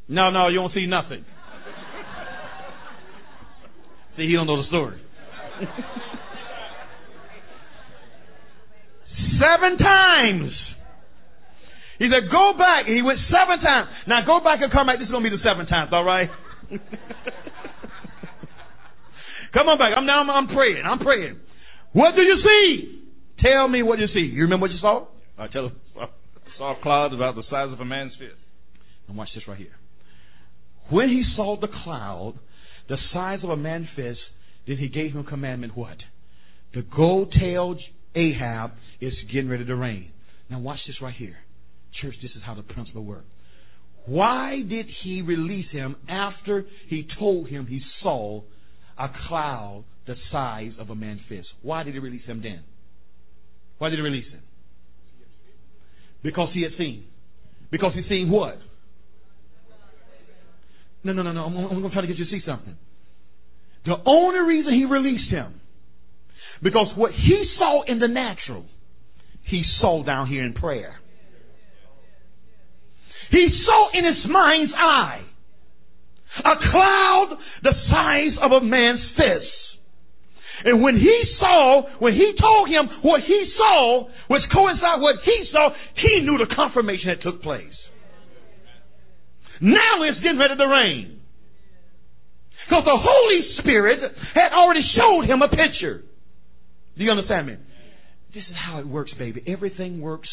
No, no, you don't see nothing. He don't know the story. Seven times. He said, go back. He went seven times. Now go back and come back. This is going to be the seven times, all right? come on back. I'm now I'm, I'm praying. I'm praying. What do you see? Tell me what you see. You remember what you saw? I tell him. I saw clouds about the size of a man's fist. And watch this right here. When he saw the cloud, the size of a man's fist, then he gave him commandment what? The gold tailed Ahab is getting ready to rain. Now watch this right here. Church, this is how the principle works. Why did he release him after he told him he saw a cloud the size of a man's fist? Why did he release him then? Why did he release him? Because he had seen. Because he seen what? No, no, no, no. I'm, I'm going to try to get you to see something. The only reason he released him, because what he saw in the natural, he saw down here in prayer. He saw in his mind's eye a cloud the size of a man's fist. And when he saw, when he told him what he saw, which coincided with what he saw, he knew the confirmation that took place. Now it's getting ready to rain. Because the Holy Spirit had already showed him a picture. Do you understand me? This is how it works, baby. Everything works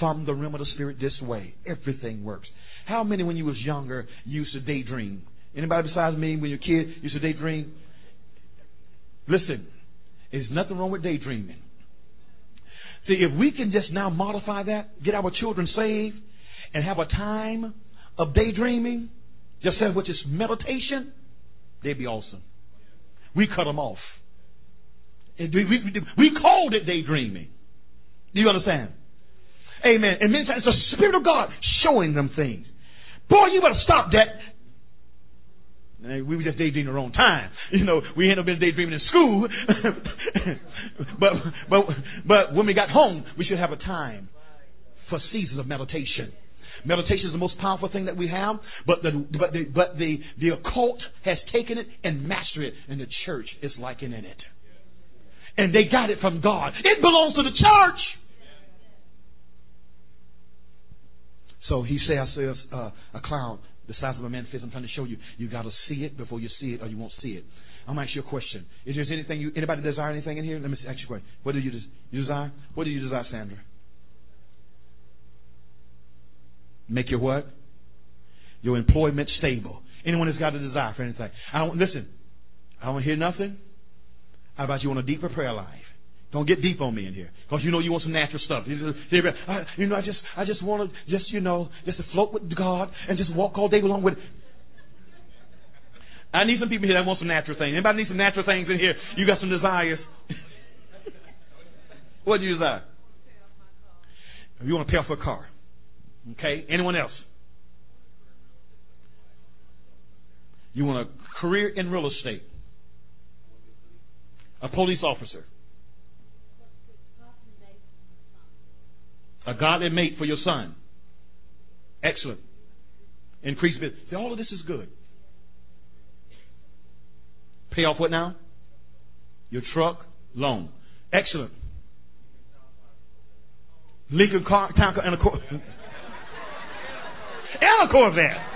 from the realm of the Spirit this way. Everything works. How many, when you was younger, used to daydream? Anybody besides me, when you're a kid, used to daydream? Listen, there's nothing wrong with daydreaming. See, if we can just now modify that, get our children saved, and have a time of daydreaming, just say which is meditation, they'd be awesome. We cut them off. We called it daydreaming. Do you understand? Amen. And many times it's the Spirit of God showing them things. Boy, you better stop that. We were just daydreaming the wrong time. You know, we ended up been daydreaming in school. but, but, but when we got home, we should have a time for seasons of meditation. Meditation is the most powerful thing that we have, but the but the but the the occult has taken it and mastered it, and the church is liking in it. And they got it from God. It belongs to the church. So he says, says uh, a cloud the size of a man's fist. I'm trying to show you. You got to see it before you see it, or you won't see it. I'm gonna ask you a question. Is there anything you anybody desire anything in here? Let me ask you a question. What do you, you desire? What do you desire, Sandra? Make your what? Your employment stable. Anyone that's got a desire for anything. I don't listen. I don't hear nothing. How about you want a deeper prayer life? Don't get deep on me in here, because you know you want some natural stuff. You, know, I just, I just want to, just you know, just to float with God and just walk all day along with. I need some people here that want some natural things. Anybody need some natural things in here? You got some desires. what do you desire? You want to pay off a car. Okay. Anyone else? You want a career in real estate. A police officer. A godly mate for your son. Excellent. Increase business. All of this is good. Pay off what now? Your truck loan. Excellent. Lincoln car, tanker, and a Cor- and a Corvette.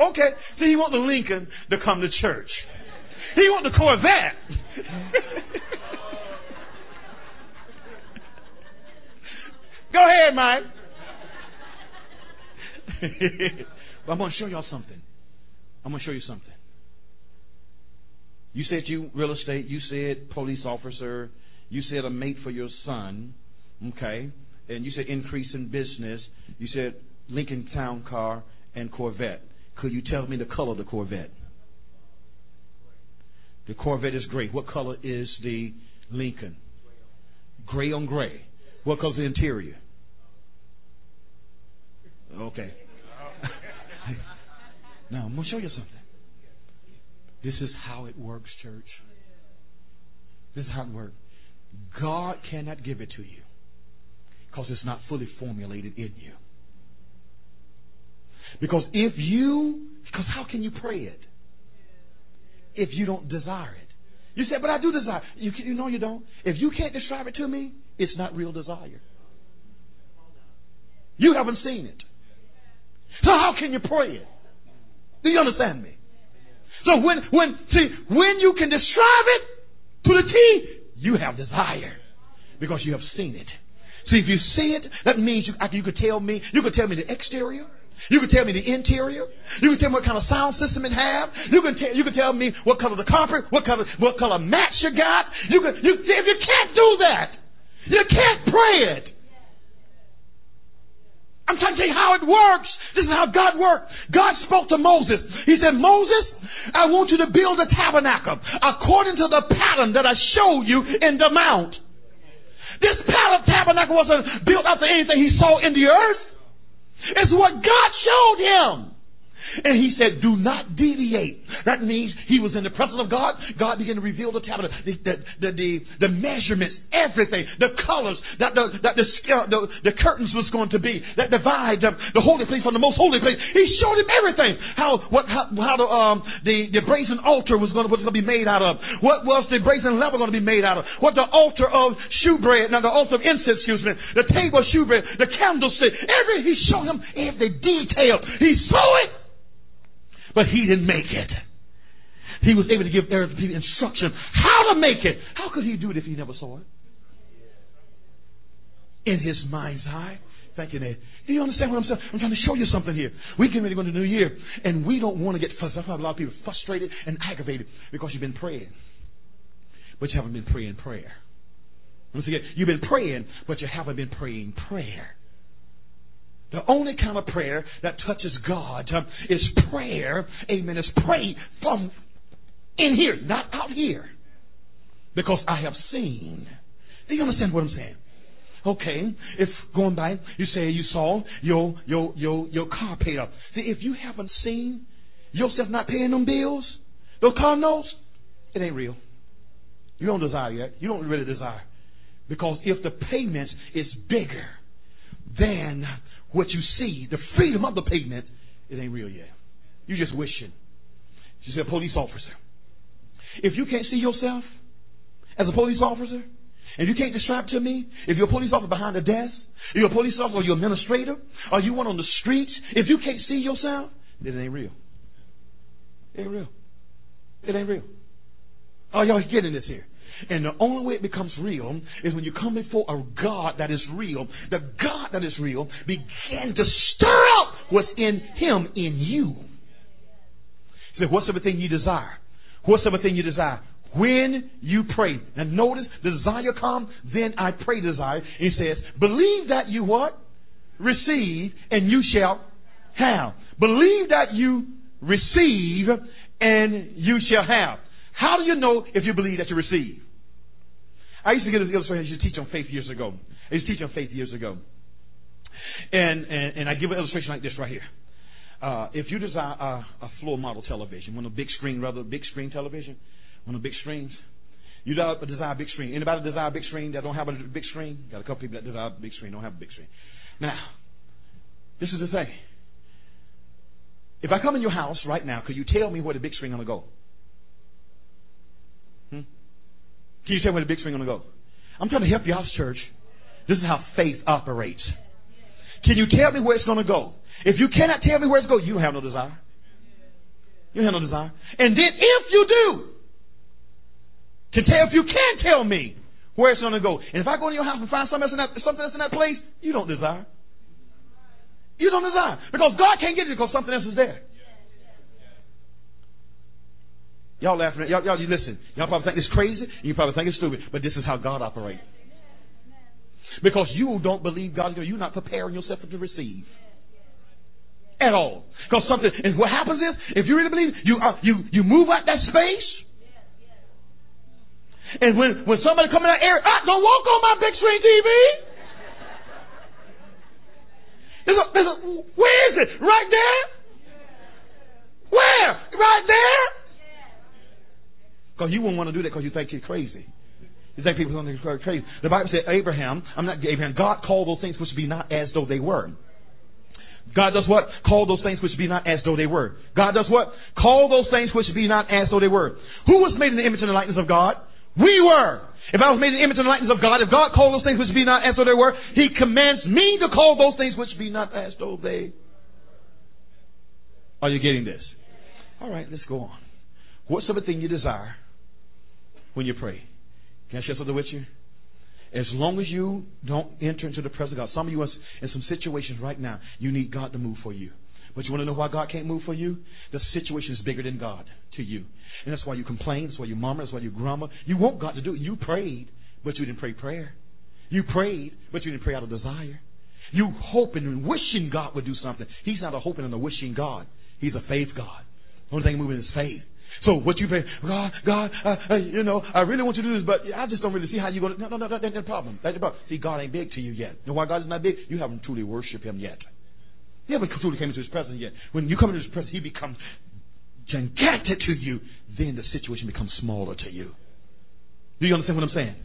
Okay, so you want the Lincoln to come to church. He want the Corvette. Go ahead, Mike. I'm going to show y'all something. I'm going to show you something. You said you real estate. You said police officer. You said a mate for your son. Okay, and you said increase in business. You said Lincoln Town car and Corvette. Could you tell me the color of the Corvette? The Corvette is gray. What color is the Lincoln? Gray on gray. What color is the interior? Okay. now, I'm going to show you something. This is how it works, church. This is how it works. God cannot give it to you because it's not fully formulated in you. Because if you, because how can you pray it if you don't desire it? You say, but I do desire. You, you know you don't. If you can't describe it to me, it's not real desire. You haven't seen it. So how can you pray it? Do you understand me? So when, when, see, when you can describe it to the T, you have desire because you have seen it. See, if you see it, that means you, you could tell me, you could tell me the exterior. You can tell me the interior. You can tell me what kind of sound system it have. You can tell you can tell me what color the carpet, what color what color match you got. You can you if you can't do that, you can't pray it. I'm trying to tell you how it works. This is how God worked. God spoke to Moses. He said, Moses, I want you to build a tabernacle according to the pattern that I showed you in the mount. This palace tabernacle wasn't built after anything he saw in the earth. It's what God showed him. And he said, do not deviate. That means he was in the presence of God. God began to reveal the tabernacle, the, the, the, the, measurements, everything, the colors, that the, that the, the, the curtains was going to be, that divide the, the holy place from the most holy place. He showed him everything. How, what, how, how the, um, the, the brazen altar was going to, was going to be made out of. What was the brazen laver going to be made out of. What the altar of shewbread, now the altar of incense, excuse me, the table of shewbread, the candlestick, every, he showed him every detail. He saw it but he didn't make it. He was able to give Aaron the instruction how to make it. How could he do it if he never saw it? In his mind's eye. Thank you, Nate. Do you understand what I'm saying? I'm trying to show you something here. We get ready to go into the new year, and we don't want to get frustrated. That's why a lot of people are frustrated and aggravated because you've been praying, but you haven't been praying prayer. Once again, you've been praying, but you haven't been praying prayer. The only kind of prayer that touches God uh, is prayer, amen, is pray from in here, not out here. Because I have seen. Do you understand what I'm saying? Okay, if going by, you say you saw your your your your car paid up. See, if you haven't seen yourself not paying them bills, those car notes, it ain't real. You don't desire yet. You don't really desire. Because if the payments is bigger than what you see, the freedom of the pavement, it ain't real yet. You're just wishing. She's a police officer. If you can't see yourself as a police officer, and you can't describe to me, if you're a police officer behind a desk, you're a police officer or you're an administrator, or you one on the streets, if you can't see yourself, then it ain't real. It ain't real. It ain't real. Oh, y'all getting this here. And the only way it becomes real is when you come before a God that is real. The God that is real begin to stir up what's in Him in you. He said, What's everything you desire? whatsoever thing you desire. When you pray. Now notice, desire come, then I pray desire. He says, believe that you what? Receive, and you shall have. Believe that you receive, and you shall have. How do you know if you believe that you receive? I used to get this illustration. I used to teach on faith years ago. I used to teach on faith years ago. And, and, and I give an illustration like this right here. Uh, if you desire a, a floor model television, one of the big screen, rather big screen television, one of the big screens, you desire a big screen. Anybody desire a big screen that don't have a big screen? Got a couple people that desire a big screen, don't have a big screen. Now, this is the thing. If I come in your house right now, could you tell me where the big screen gonna go? Can you tell me where the big screen gonna go? I'm trying to help you out, church. This is how faith operates. Can you tell me where it's gonna go? If you cannot tell me where it's going, you have no desire. You have no desire. And then if you do, to tell if you can tell me where it's going to go. And if I go to your house and find something else in that, something else in that place, you don't desire. You don't desire. Because God can't get it because something else is there. Y'all laughing at y'all, y'all you listen. Y'all probably think it's crazy, you probably think it's stupid, but this is how God operates. Because you don't believe God, you're not preparing yourself to receive at all. Because something, and what happens is, if you really believe, you uh, you you move out that space. And when, when somebody come in that area, ah, don't walk on my big screen TV. There's a, there's a, where is it? Right there? Where? Right there? Because you wouldn't want to do that because you think you're crazy. You think people think you're crazy. The Bible said Abraham, I'm not Abraham, God called those things which be not as though they were. God does what? Call those things which be not as though they were. God does what? Call those things which be not as though they were. Who was made in the image and the likeness of God? We were. If I was made in the image and the likeness of God, if God called those things which be not as though they were, He commands me to call those things which be not as though they. Are you getting this? All right, let's go on. What's thing you desire when you pray? Can I share something with you? As long as you don't enter into the presence of God, some of you are in some situations right now, you need God to move for you. But you want to know why God can't move for you? The situation is bigger than God to you. And that's why you complain, that's why you murmur, that's why you grumble. You want God to do it. You prayed, but you didn't pray prayer. You prayed, but you didn't pray out of desire. You hoping and wishing God would do something. He's not a hoping and a wishing God. He's a faith God. The only thing moving is faith. So what you pray, God, God, uh, uh, you know, I really want you to do this, but I just don't really see how you're going to. No, no, no, that's the problem. That's the problem. See, God ain't big to you yet. You know why God is not big? You haven't truly worshipped Him yet. You haven't truly came into His presence yet. When you come into His presence, He becomes gigantic to you. Then the situation becomes smaller to you. Do you understand what I'm saying?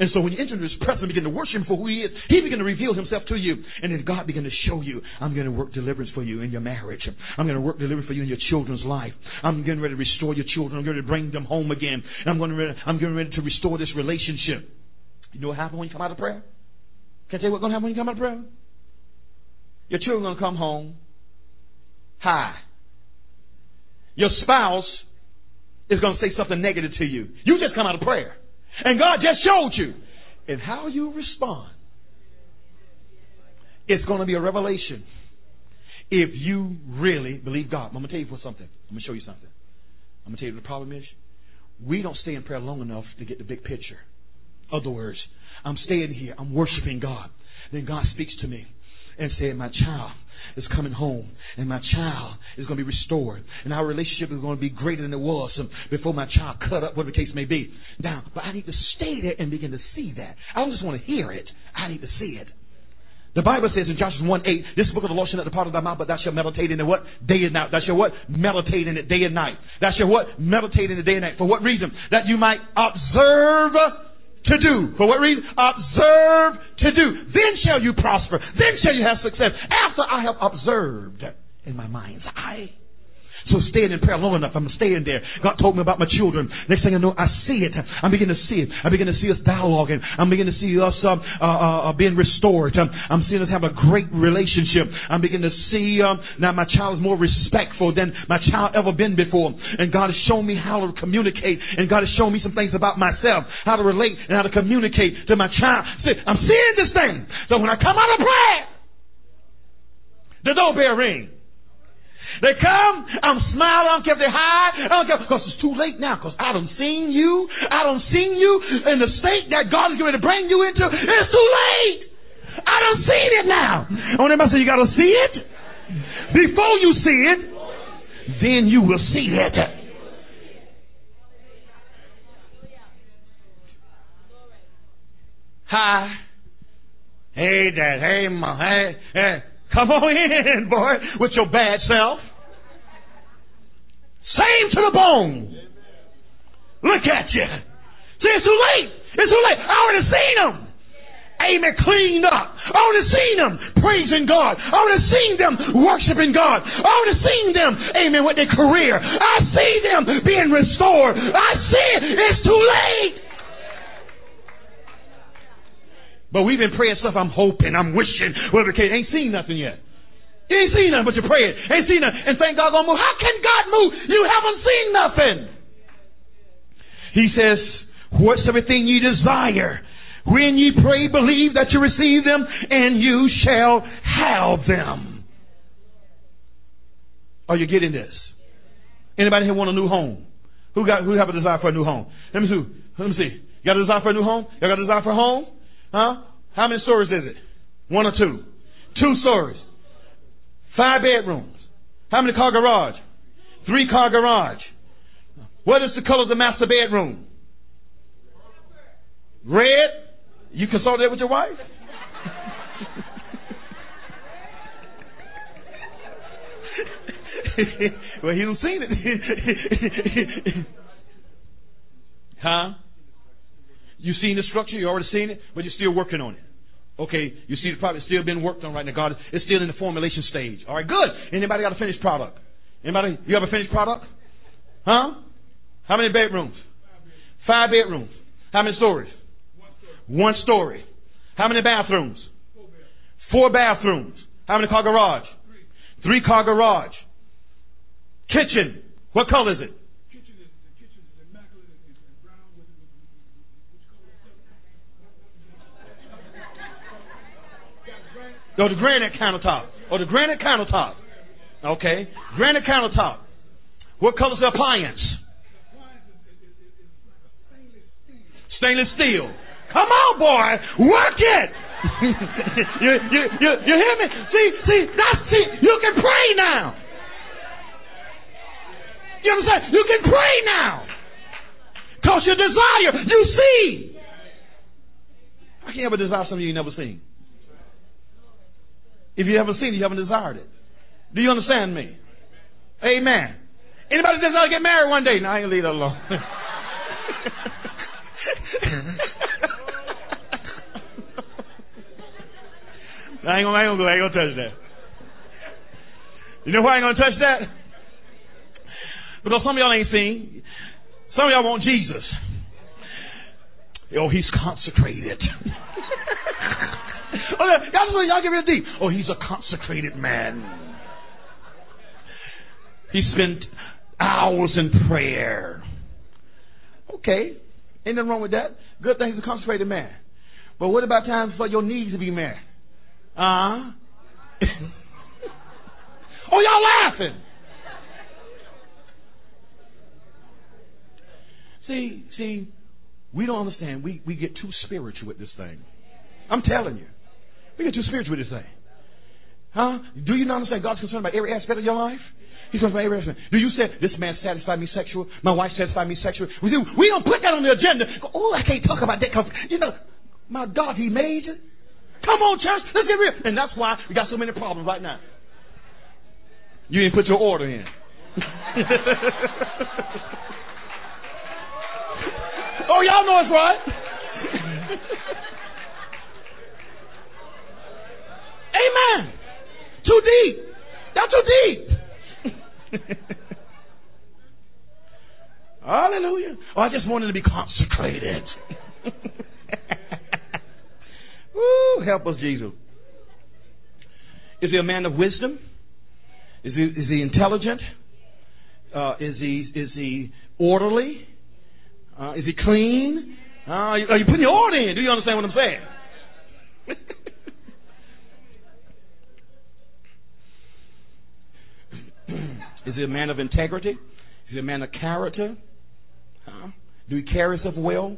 And so when you enter into his presence and begin to worship him for who he is, he begin to reveal himself to you. And then God begin to show you, I'm going to work deliverance for you in your marriage. I'm going to work deliverance for you in your children's life. I'm getting ready to restore your children. I'm going to bring them home again. And I'm going to, I'm getting ready to restore this relationship. You know what happens when you come out of prayer? Can I tell you what's going to happen when you come out of prayer? Your children are going to come home high. Your spouse is going to say something negative to you. You just come out of prayer. And God just showed you. And how you respond, it's going to be a revelation if you really believe God. I'm going to tell you for something. I'm going to show you something. I'm going to tell you the problem is we don't stay in prayer long enough to get the big picture. Other words, I'm staying here. I'm worshiping God. Then God speaks to me and said, My child, is coming home and my child is going to be restored and our relationship is going to be greater than it was before my child cut up, whatever the case may be. Now, but I need to stay there and begin to see that. I don't just want to hear it. I need to see it. The Bible says in Joshua 1 8, this book of the law shall not depart of thy mouth, but thou shalt meditate in it what? Day and night. Thou shalt what? Meditate in it day and night. Thou shalt what? Meditate in it day and night. For what reason? That you might observe to do. For what reason? Observe to do. Then shall you prosper. Then shall you have success. After I have observed in my mind's eye. So staying in prayer long enough, I'm staying there. God told me about my children. Next thing I know, I see it. I'm beginning to see it. I begin to see us dialoguing. I'm beginning to see us um, uh, uh, uh, being restored. Um, I'm seeing us have a great relationship. I'm beginning to see um, now my child is more respectful than my child ever been before. And God has shown me how to communicate. And God has shown me some things about myself, how to relate and how to communicate to my child. See, I'm seeing this thing. So when I come out of prayer, the doorbell ring. They come, I'm smiling, I don't care if they're high, I don't care, because it's too late now, because I don't seen you, I don't seen you in the state that God is going to bring you into. It's too late. I don't seen it now. On them, I say, you got to see it. Before you see it, then you will see it. Hi. Hey, Dad. Hey, Mom. Hey, hey. Come on in, boy, with your bad self. Same to the bone. Look at you. See, it's too late. It's too late. I already seen them. Amen. Cleaned up. I already seen them praising God. I already seen them worshiping God. I already seen them, amen, with their career. I see them being restored. I see it. It's too late. But we've been praying stuff. I'm hoping, I'm wishing, whatever case. Ain't seen nothing yet. You ain't seen nothing, but you're praying. Ain't seen nothing. And thank God gonna move. How can God move? You haven't seen nothing. He says, What's everything you desire? When you pray, believe that you receive them, and you shall have them. Are you getting this? Anybody here want a new home? Who got who have a desire for a new home? Let me see. Let me see. You got a desire for a new home? You got a desire for a home? Huh? How many stories is it? One or two? Two stories. Five bedrooms. How many car garage? Three car garage. What is the color of the master bedroom? Red. You consulted that with your wife? well, he don't seen it. huh? You seen the structure, you already seen it, but you're still working on it. Okay, you see the product still being worked on right now. God, it's still in the formulation stage. All right, good. Anybody got a finished product? Anybody? You have a finished product? Huh? How many bedrooms? Five bedrooms. How many stories? One story. How many bathrooms? Four bathrooms. How many car garage? Three car garage. Kitchen. What color is it? Or the granite countertop. Or the granite countertop. Okay. Granite countertop. What color's the appliance? Stainless steel. Come on, boy. Work it. you, you, you, you hear me? See, see, that's see, you can pray now. You understand? You can pray now. Because your desire, you see. I can't ever desire something you never seen. If you haven't seen it, you haven't desired it. Do you understand me? Amen. Anybody desire to get married one day? No, I ain't leave that alone. I ain't gonna, I ain't gonna, I ain't gonna touch that. You know why I ain't gonna touch that? Because some of y'all ain't seen. Some of y'all want Jesus. Oh, he's consecrated. oh, y'all, y'all get real deep. Oh, he's a consecrated man. He spent hours in prayer. Okay, ain't nothing wrong with that. Good thing he's a consecrated man. But what about times for your needs to be met? Uh huh. oh, y'all laughing. See, see, we don't understand. We, we get too spiritual with this thing. I'm telling you. We get too spiritual with this thing. Huh? Do you not understand God's concerned about every aspect of your life? He's concerned about every aspect. Do you say, this man satisfied me sexual, my wife satisfied me sexual? We, do, we don't put that on the agenda. oh, I can't talk about that because, you know, my God, he made you. Come on, church, let's get real. And that's why we got so many problems right now. You didn't put your order in. oh, y'all know it's right. Amen. Too deep. That's too deep. Hallelujah. Oh, I just wanted to be consecrated. Woo, help us, Jesus. Is he a man of wisdom? Is he, is he intelligent? Uh, is he is he orderly? Uh, is he clean? Uh, are, you, are you putting your order in? Do you understand what I'm saying? Is he a man of integrity? Is he a man of character? Huh? Do he carry himself well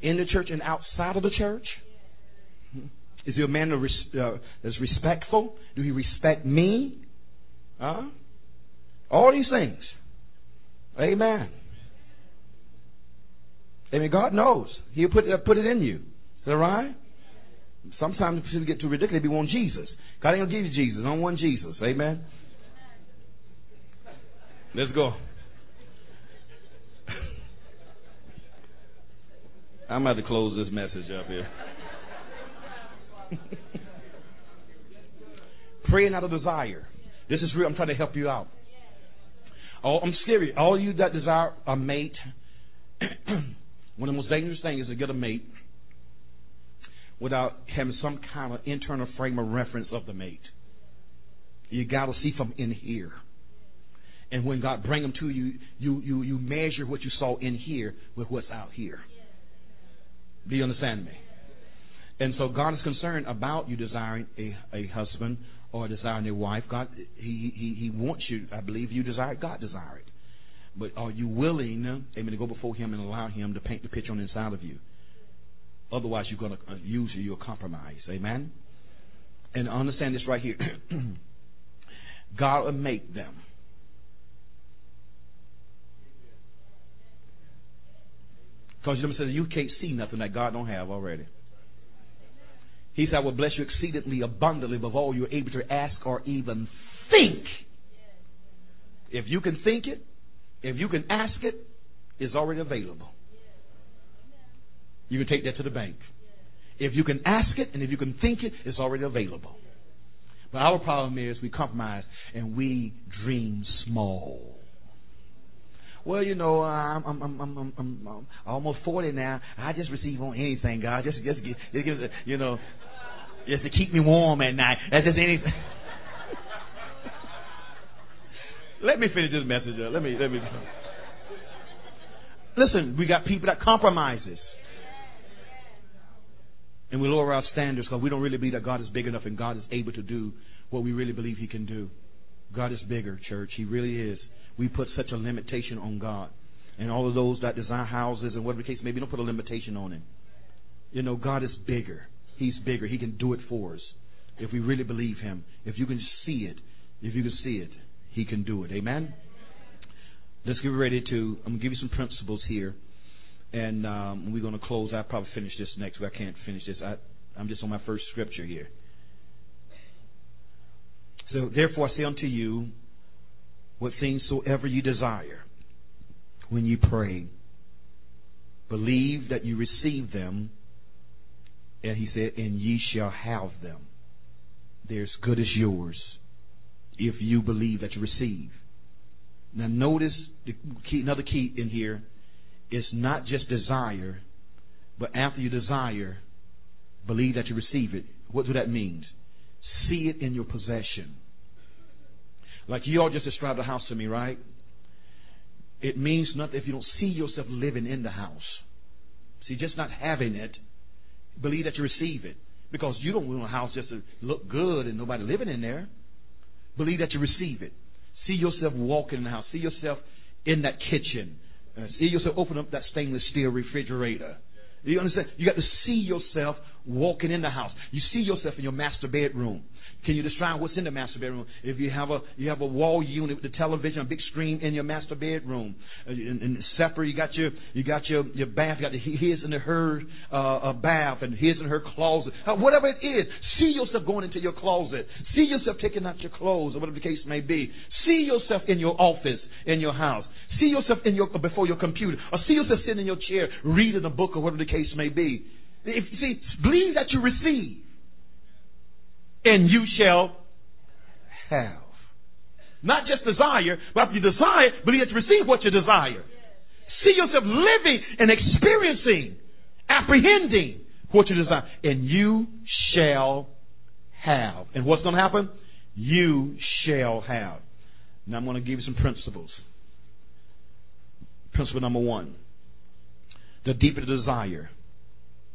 in the church and outside of the church? Hmm? Is he a man uh, that's respectful? Do he respect me? Huh? All these things. Amen. Amen. God knows. He'll put, uh, put it in you. Is that right? Sometimes people get too ridiculous. They want Jesus. God ain't going to give you Jesus. I don't want Jesus. Amen. Let's go. I'm about to close this message up here. Praying out of desire. This is real. I'm trying to help you out. Oh, I'm serious. All you that desire a mate, one of the most dangerous things is to get a mate without having some kind of internal frame of reference of the mate. You got to see from in here. And when God bring them to you, you, you, you measure what you saw in here with what's out here. Do you understand me? And so God is concerned about you desiring a, a husband or desiring a wife. God, he, he, he wants you, I believe you desire it, God desire it. But are you willing, amen, to go before Him and allow Him to paint the picture on the inside of you? Otherwise, you're going to uh, use usually you'll compromise. Amen. And understand this right here. God will make them. Because you said you can't see nothing that God don't have already. He said, I will bless you exceedingly abundantly above all you're able to ask or even think. If you can think it, if you can ask it, it's already available. You can take that to the bank. If you can ask it and if you can think it, it's already available. But our problem is we compromise and we dream small. Well, you know, I'm I'm I'm I'm, I'm, I'm almost forty now. I just receive on anything, God. Just just give, just give you know, just to keep me warm at night. That's just anything. let me finish this message. Up. Let me let me. Listen, we got people that compromises. And we lower our standards because we don't really believe that God is big enough and God is able to do what we really believe He can do. God is bigger, church. He really is. We put such a limitation on God. And all of those that design houses and whatever the case may be, don't put a limitation on Him. You know, God is bigger. He's bigger. He can do it for us. If we really believe Him, if you can see it, if you can see it, He can do it. Amen? Let's get ready to, I'm going to give you some principles here. And um, we're going to close. I'll probably finish this next week. I can't finish this. I, I'm just on my first scripture here. So, therefore, I say unto you, what things soever you desire when you pray, believe that you receive them, and he said, and ye shall have them. They're as good as yours if you believe that you receive. Now, notice key, another key in here is not just desire, but after you desire, believe that you receive it. What do that mean? See it in your possession. Like you all just described the house to me, right? It means nothing if you don't see yourself living in the house. See, just not having it, believe that you receive it. Because you don't want a house just to look good and nobody living in there. Believe that you receive it. See yourself walking in the house. See yourself in that kitchen. Uh, see yourself open up that stainless steel refrigerator. You understand? You got to see yourself walking in the house. You see yourself in your master bedroom. Can you describe what's in the master bedroom? If you have a you have a wall unit with the television, a big screen in your master bedroom, uh, and, and separate, you got your you got your your bath, you got the his and her uh, bath, and his and her closet, uh, whatever it is. See yourself going into your closet. See yourself taking out your clothes, or whatever the case may be. See yourself in your office, in your house. See yourself in your before your computer, or see yourself sitting in your chair reading a book, or whatever the case may be. If you see, believe that you receive and you shall have. Not just desire, but if you desire, believe that you receive what you desire. See yourself living and experiencing, apprehending what you desire, and you shall have. And what's going to happen? You shall have. Now I'm going to give you some principles. Principle number one the deeper the desire,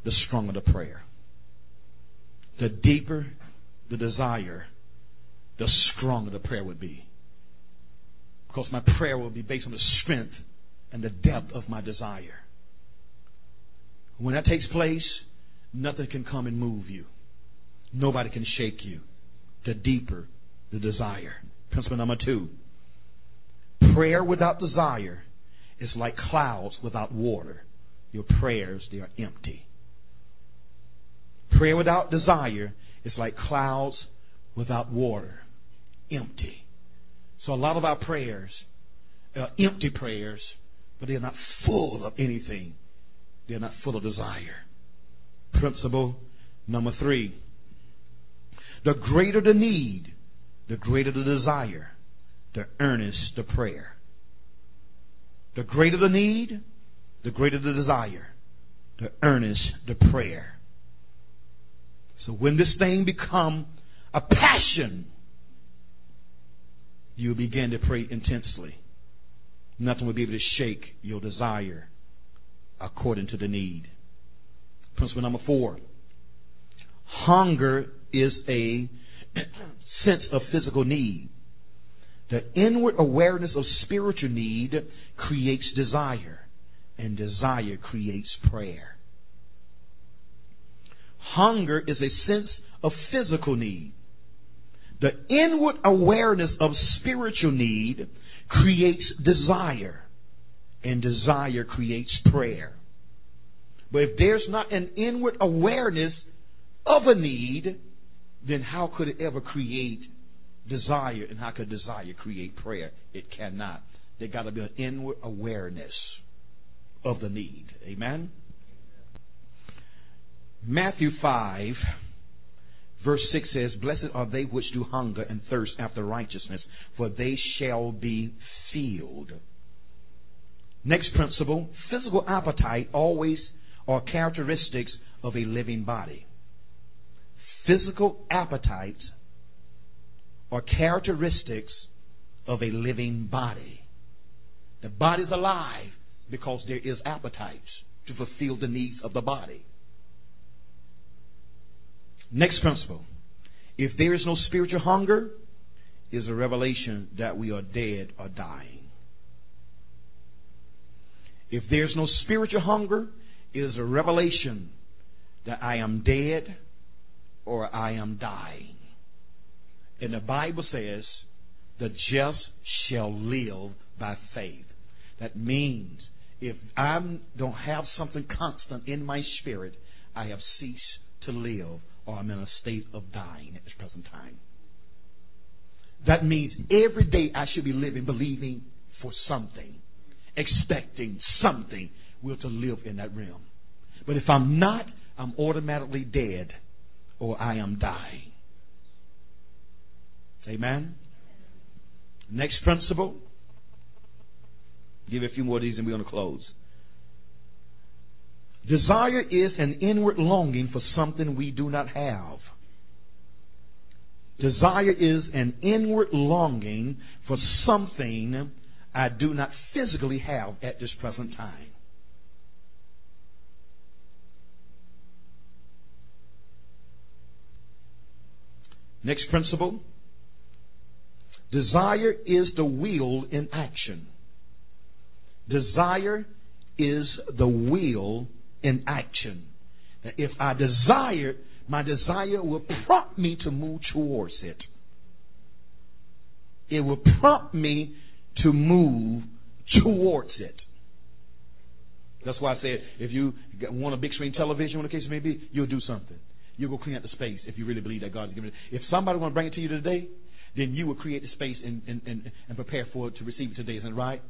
the stronger the prayer. The deeper the desire, the stronger the prayer would be. Because my prayer will be based on the strength and the depth of my desire. When that takes place, nothing can come and move you. Nobody can shake you. The deeper the desire. Principle number two. Prayer without desire is like clouds without water. Your prayers, they are empty. Prayer without desire is like clouds without water. Empty. So a lot of our prayers are empty prayers, but they're not full of anything. They're not full of desire. Principle number three. The greater the need, the greater the desire, the earnest the prayer. The greater the need, the greater the desire, the earnest the prayer. So when this thing become a passion, you begin to pray intensely. Nothing will be able to shake your desire according to the need. Principle number four. Hunger is a sense of physical need. The inward awareness of spiritual need creates desire, and desire creates prayer. Hunger is a sense of physical need. The inward awareness of spiritual need creates desire, and desire creates prayer. But if there's not an inward awareness of a need, then how could it ever create desire? And how could desire create prayer? It cannot. There got to be an inward awareness of the need. Amen? Matthew 5, verse 6 says, Blessed are they which do hunger and thirst after righteousness, for they shall be filled. Next principle physical appetite always are characteristics of a living body. Physical appetites are characteristics of a living body. The body's alive because there is appetites to fulfill the needs of the body. Next principle. If there is no spiritual hunger, is a revelation that we are dead or dying. If there's no spiritual hunger, is a revelation that I am dead or I am dying. And the Bible says, the just shall live by faith. That means if I don't have something constant in my spirit, I have ceased to live or I'm in a state of dying at this present time. That means every day I should be living believing for something, expecting something will to live in that realm. But if I'm not, I'm automatically dead or I am dying. Amen. Next principle. Give a few more of these and we're going to close. Desire is an inward longing for something we do not have. Desire is an inward longing for something I do not physically have at this present time. Next principle. Desire is the will in action. Desire is the will in action. Now, if I desire, my desire will prompt me to move towards it. It will prompt me to move towards it. That's why I said if you want a big screen television, whatever the case may be, you'll do something. You'll go clean out the space if you really believe that God's given it. If somebody want to bring it to you today, then you will create the space and, and, and, and prepare for it to receive it today. Isn't it right?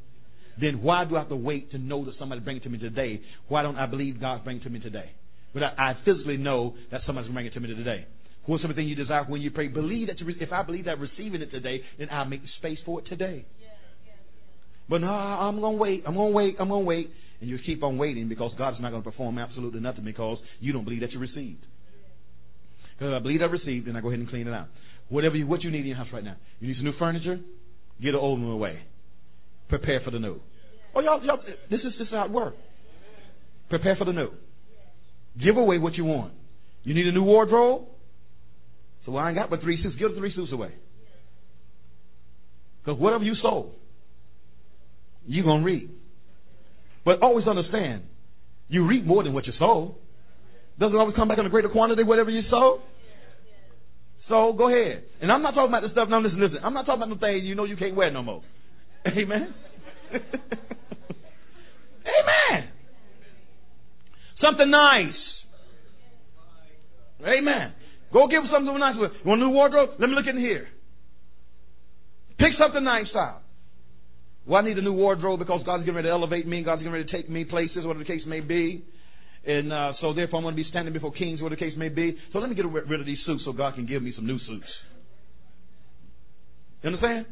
Then why do I have to wait to know that somebody bring it to me today? Why don't I believe God's bringing it to me today? But I, I physically know that somebody's bringing it to me today. What's something you desire when you pray? Believe that. re- if I believe that receiving it today, then I'll make space for it today. But no, I'm going to wait. I'm going to wait. I'm going to wait. And you keep on waiting because God's not going to perform absolutely nothing because you don't believe that you received. Because I believe I received, then I go ahead and clean it out. Whatever you, what you need in your house right now. You need some new furniture? Get the old one away. Prepare for the new. Oh, y'all, y'all, this is, this is how it works. Prepare for the new. Give away what you want. You need a new wardrobe? So I ain't got but three suits. Give the three suits away. Because whatever you sold, you're going to reap. But always understand, you reap more than what you sold. Doesn't always come back in a greater quantity, whatever you sow. So go ahead. And I'm not talking about the stuff. Now listen, listen. I'm not talking about the things you know you can't wear no more. Amen. Amen. Something nice. Amen. Go give something nice. You want a new wardrobe? Let me look in here. Pick something nice out. Well, I need a new wardrobe because God's getting ready to elevate me. God's getting ready to take me places, whatever the case may be. And uh, so, therefore, I'm going to be standing before kings, whatever the case may be. So, let me get rid of these suits so God can give me some new suits. You understand?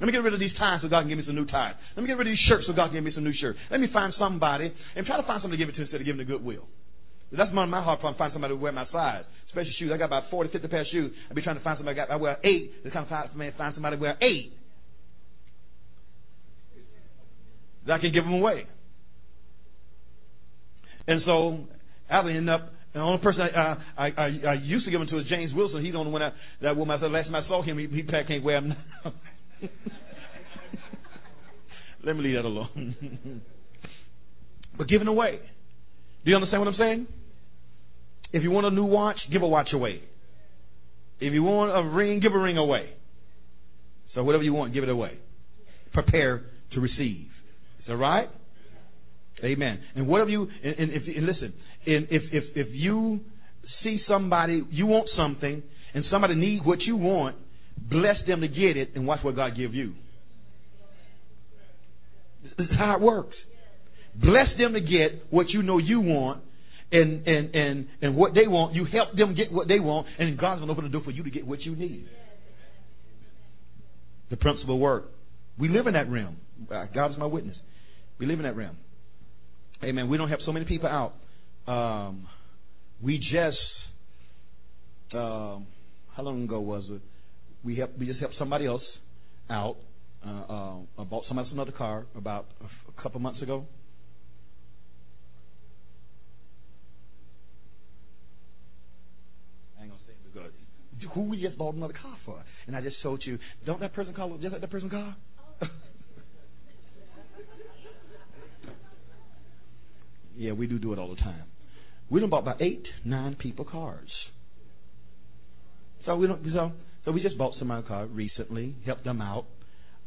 Let me get rid of these ties so God can give me some new ties. Let me get rid of these shirts so God can give me some new shirts. Let me find somebody and try to find somebody to give it to instead of giving it goodwill. That's my, my hard problem, find somebody to wear my size. Especially shoes. I got about 40, 50 pair of shoes. I'd be trying to find somebody. I, got, I wear eight. It's kind of find, find somebody to wear eight. That I can give them away. And so I end up the only person I, I, I, I used to give them to is James Wilson. He's the only one that, that woman. I said last time I saw him, he, he can't wear them now. Let me leave that alone. but giving away. Do you understand what I'm saying? If you want a new watch, give a watch away. If you want a ring, give a ring away. So whatever you want, give it away. Prepare to receive. Is that right? Amen. And whatever you and, and if and listen, and if if if you see somebody you want something and somebody needs what you want, bless them to get it and watch what God give you. This is how it works. Bless them to get what you know you want and and and and what they want. You help them get what they want, and God's gonna open the door for you to get what you need. The principle work. We live in that realm. Uh, God is my witness. We live in that realm. Amen. We don't help so many people out. Um, we just uh, how long ago was it? We helped. We just helped somebody else out. Uh, uh, bought somebody else another car about a, a couple months ago. I ain't gonna say it because who we just bought another car for, and I just showed you. Don't that person call just like that person car? yeah, we do do it all the time. We done bought about eight, nine people cars. So we don't. So so we just bought somebody a car recently, helped them out.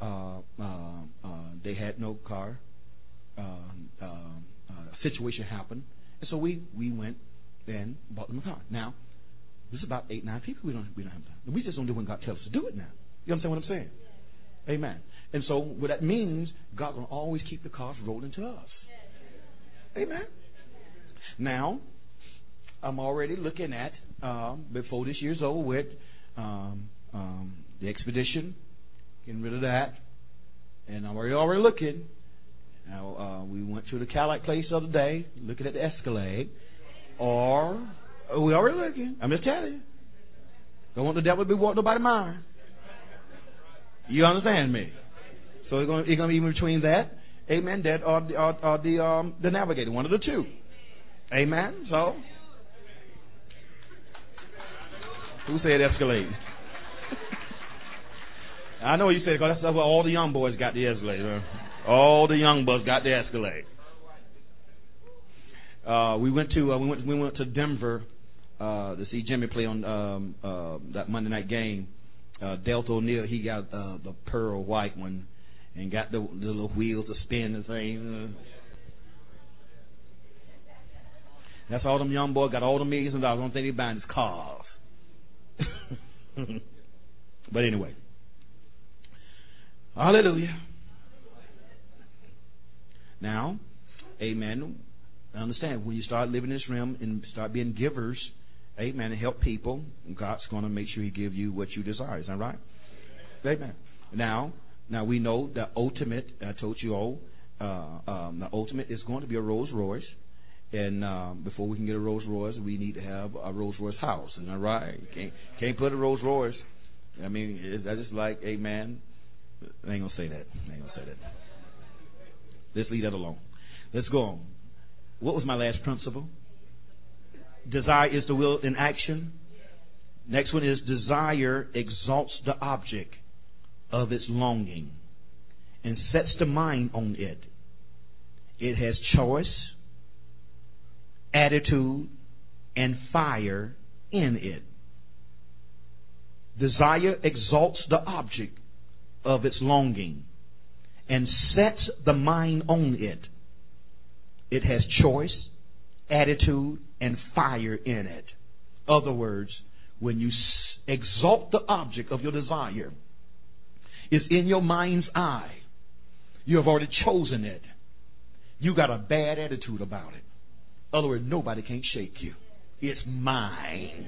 Uh, uh, uh, they had no car. Um, um, a situation happened, and so we we went and bought them a car. Now, this is about eight nine people. We don't we don't have time. We just don't do when God tells us to do it. Now, you understand what I'm saying? Amen. And so what that means, God will always keep the cars rolling to us. Amen. Now, I'm already looking at um, before this year's over with um, um, the expedition, getting rid of that, and I'm already already looking. Now uh, we went to the Cadillac place the other day, looking at the Escalade, or uh, we already looking. I'm just telling you. Don't want the devil to be walking nobody mind. You understand me? So it's going to, be in between that, amen, that or the, or, or the um, the Navigator, one of the two, amen. So who said Escalade? I know you said because that's where all the young boys got the Escalade. All the young boys got the Escalade. Uh, we went to uh, we went we went to Denver uh, to see Jimmy play on um, uh, that Monday night game. Uh, Deltha O'Neal he got uh, the pearl white one and got the, the little wheels to spin the thing. That's all them young boys got all the millions of dollars. Don't think they buying is cars. but anyway. Hallelujah. Now, amen. Understand when you start living this realm and start being givers, amen, and help people, God's going to make sure He give you what you desire. Is that right? Amen. Now, now we know the ultimate. I told you all, uh, um, the ultimate is going to be a Rolls Royce. And um, before we can get a Rolls Royce, we need to have a Rolls Royce house. Isn't that right? Can't can't put a Rolls Royce. I mean, that's just like, amen. I ain't gonna say that. I ain't gonna say that. Let's leave that alone. Let's go on. What was my last principle? Desire is the will in action. Next one is desire exalts the object of its longing. and sets the mind on it, it has choice, attitude, and fire in it. Desire exalts the object of its longing and sets the mind on it. It has choice, attitude, and fire in it. Other words, when you exalt the object of your desire, it's in your mind's eye. You have already chosen it. You got a bad attitude about it. Other words, nobody can't shake you. It's mine.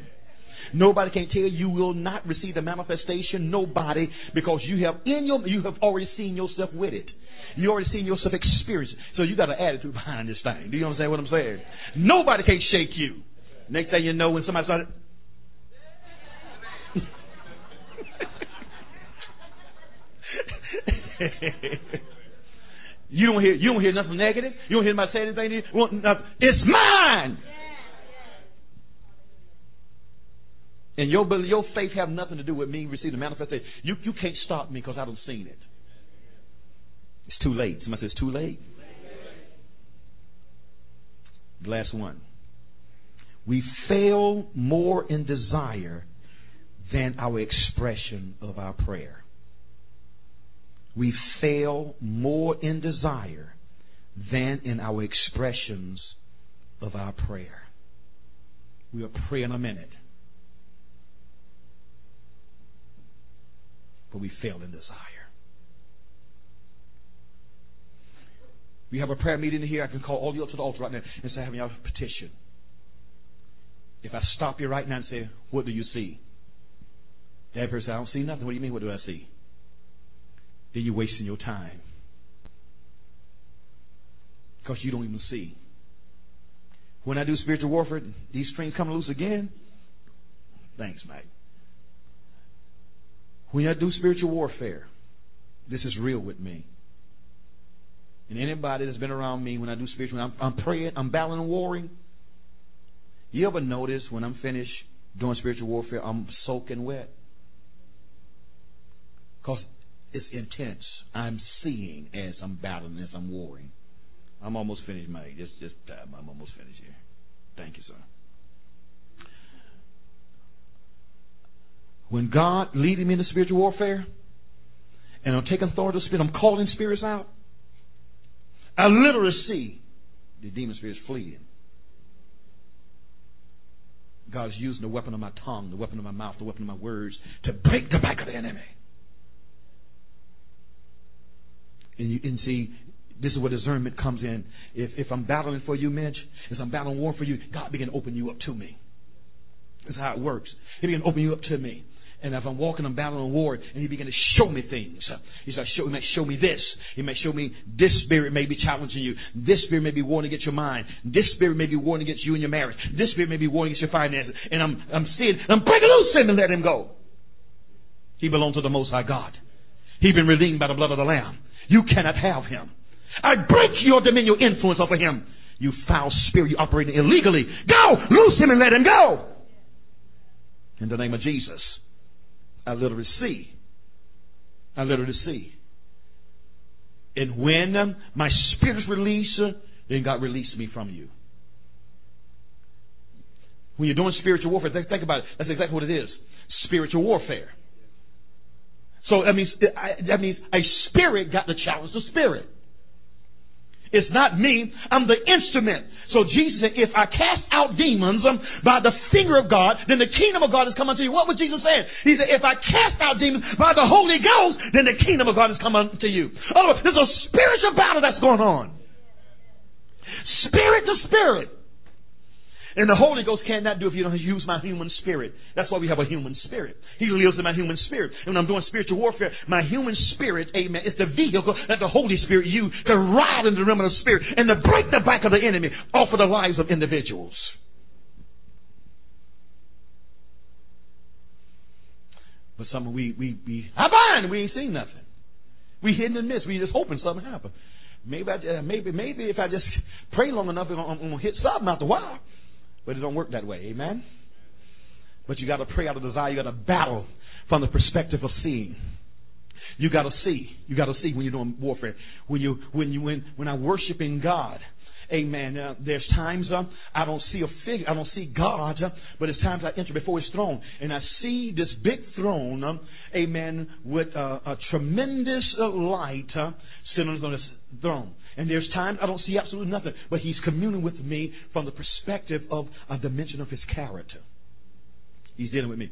Nobody can tell you will not receive the manifestation. Nobody, because you have in your you have already seen yourself with it. You already seen yourself experience. it. So you got an attitude behind this thing. Do you understand what I'm saying? Nobody can shake you. Next thing you know, when somebody started. you don't hear you don't hear nothing negative. You don't hear anybody say anything. It's mine. And your your faith have nothing to do with me receiving the manifestation. You you can't stop me because I don't seen it. It's too late. Somebody says too late. The last one. We fail more in desire than our expression of our prayer. We fail more in desire than in our expressions of our prayer. We'll pray in a minute. But we fail in desire. We have a prayer meeting here. I can call all you up to the altar right now and say, having your petition. If I stop you right now and say, What do you see? That person says, I don't see nothing. What do you mean, what do I see? Then you're wasting your time. Because you don't even see. When I do spiritual warfare, these strings come loose again. Thanks, Mike. When I do spiritual warfare, this is real with me. And anybody that's been around me when I do spiritual, I'm, I'm praying, I'm battling and warring. You ever notice when I'm finished doing spiritual warfare, I'm soaking wet? Because it's intense. I'm seeing as I'm battling, as I'm warring. I'm almost finished, Mike. Just, just, I'm almost finished here. Thank you, sir. When God leading me in the spiritual warfare, and I'm taking authority of spirit, I'm calling spirits out. I literally see the demon spirits fleeing. God's using the weapon of my tongue, the weapon of my mouth, the weapon of my words to break the back of the enemy. And you and see, this is where discernment comes in. If if I'm battling for you, Mitch, if I'm battling war for you, God begin to open you up to me. That's how it works. He begin to open you up to me. And if I'm walking, I'm battling war, and he begin to show me things. He's like, show, he may show me this. He may show me this spirit may be challenging you. This spirit may be warning against your mind. This spirit may be warning against you and your marriage. This spirit may be warning against your finances. And I'm, I'm seeing, I'm breaking loose him and let him go. He belongs to the Most High God. He's been redeemed by the blood of the Lamb. You cannot have him. I break your dominion influence over him. You foul spirit, you operating illegally. Go! Loose him and let him go. In the name of Jesus. I literally see. I literally see. And when my spirit is released, then God released me from you. When you're doing spiritual warfare, think about it. That's exactly what it is. Spiritual warfare. So that means that means a spirit got to challenge the spirit. It's not me. I'm the instrument. So Jesus said, if I cast out demons um, by the finger of God, then the kingdom of God has come unto you. What was Jesus saying? He said, if I cast out demons by the Holy Ghost, then the kingdom of God has come unto you. Oh, there's a spiritual battle that's going on. Spirit to spirit. And the Holy Ghost cannot do if you don't use my human spirit. That's why we have a human spirit. He lives in my human spirit. And when I'm doing spiritual warfare, my human spirit, amen, is the vehicle that the Holy Spirit uses to ride in the realm of the spirit and to break the back of the enemy off of the lives of individuals. But some we we we I bind. We ain't seen nothing. We hidden and miss. We just hoping something happen. Maybe I, uh, maybe maybe if I just pray long enough, I'm, I'm gonna hit something after a while. But it don't work that way. Amen? But you got to pray out of desire. You got to battle from the perspective of seeing. You got to see. You got to see when you're doing warfare. When you when you when when I'm worshiping God. Amen. Uh, there's times uh, I don't see a figure, I don't see God, uh, but it's times I enter before His throne and I see this big throne, um, amen, with uh, a tremendous uh, light uh, sitting on His throne. And there's times I don't see absolutely nothing, but he's communing with me from the perspective of a dimension of his character. He's dealing with me.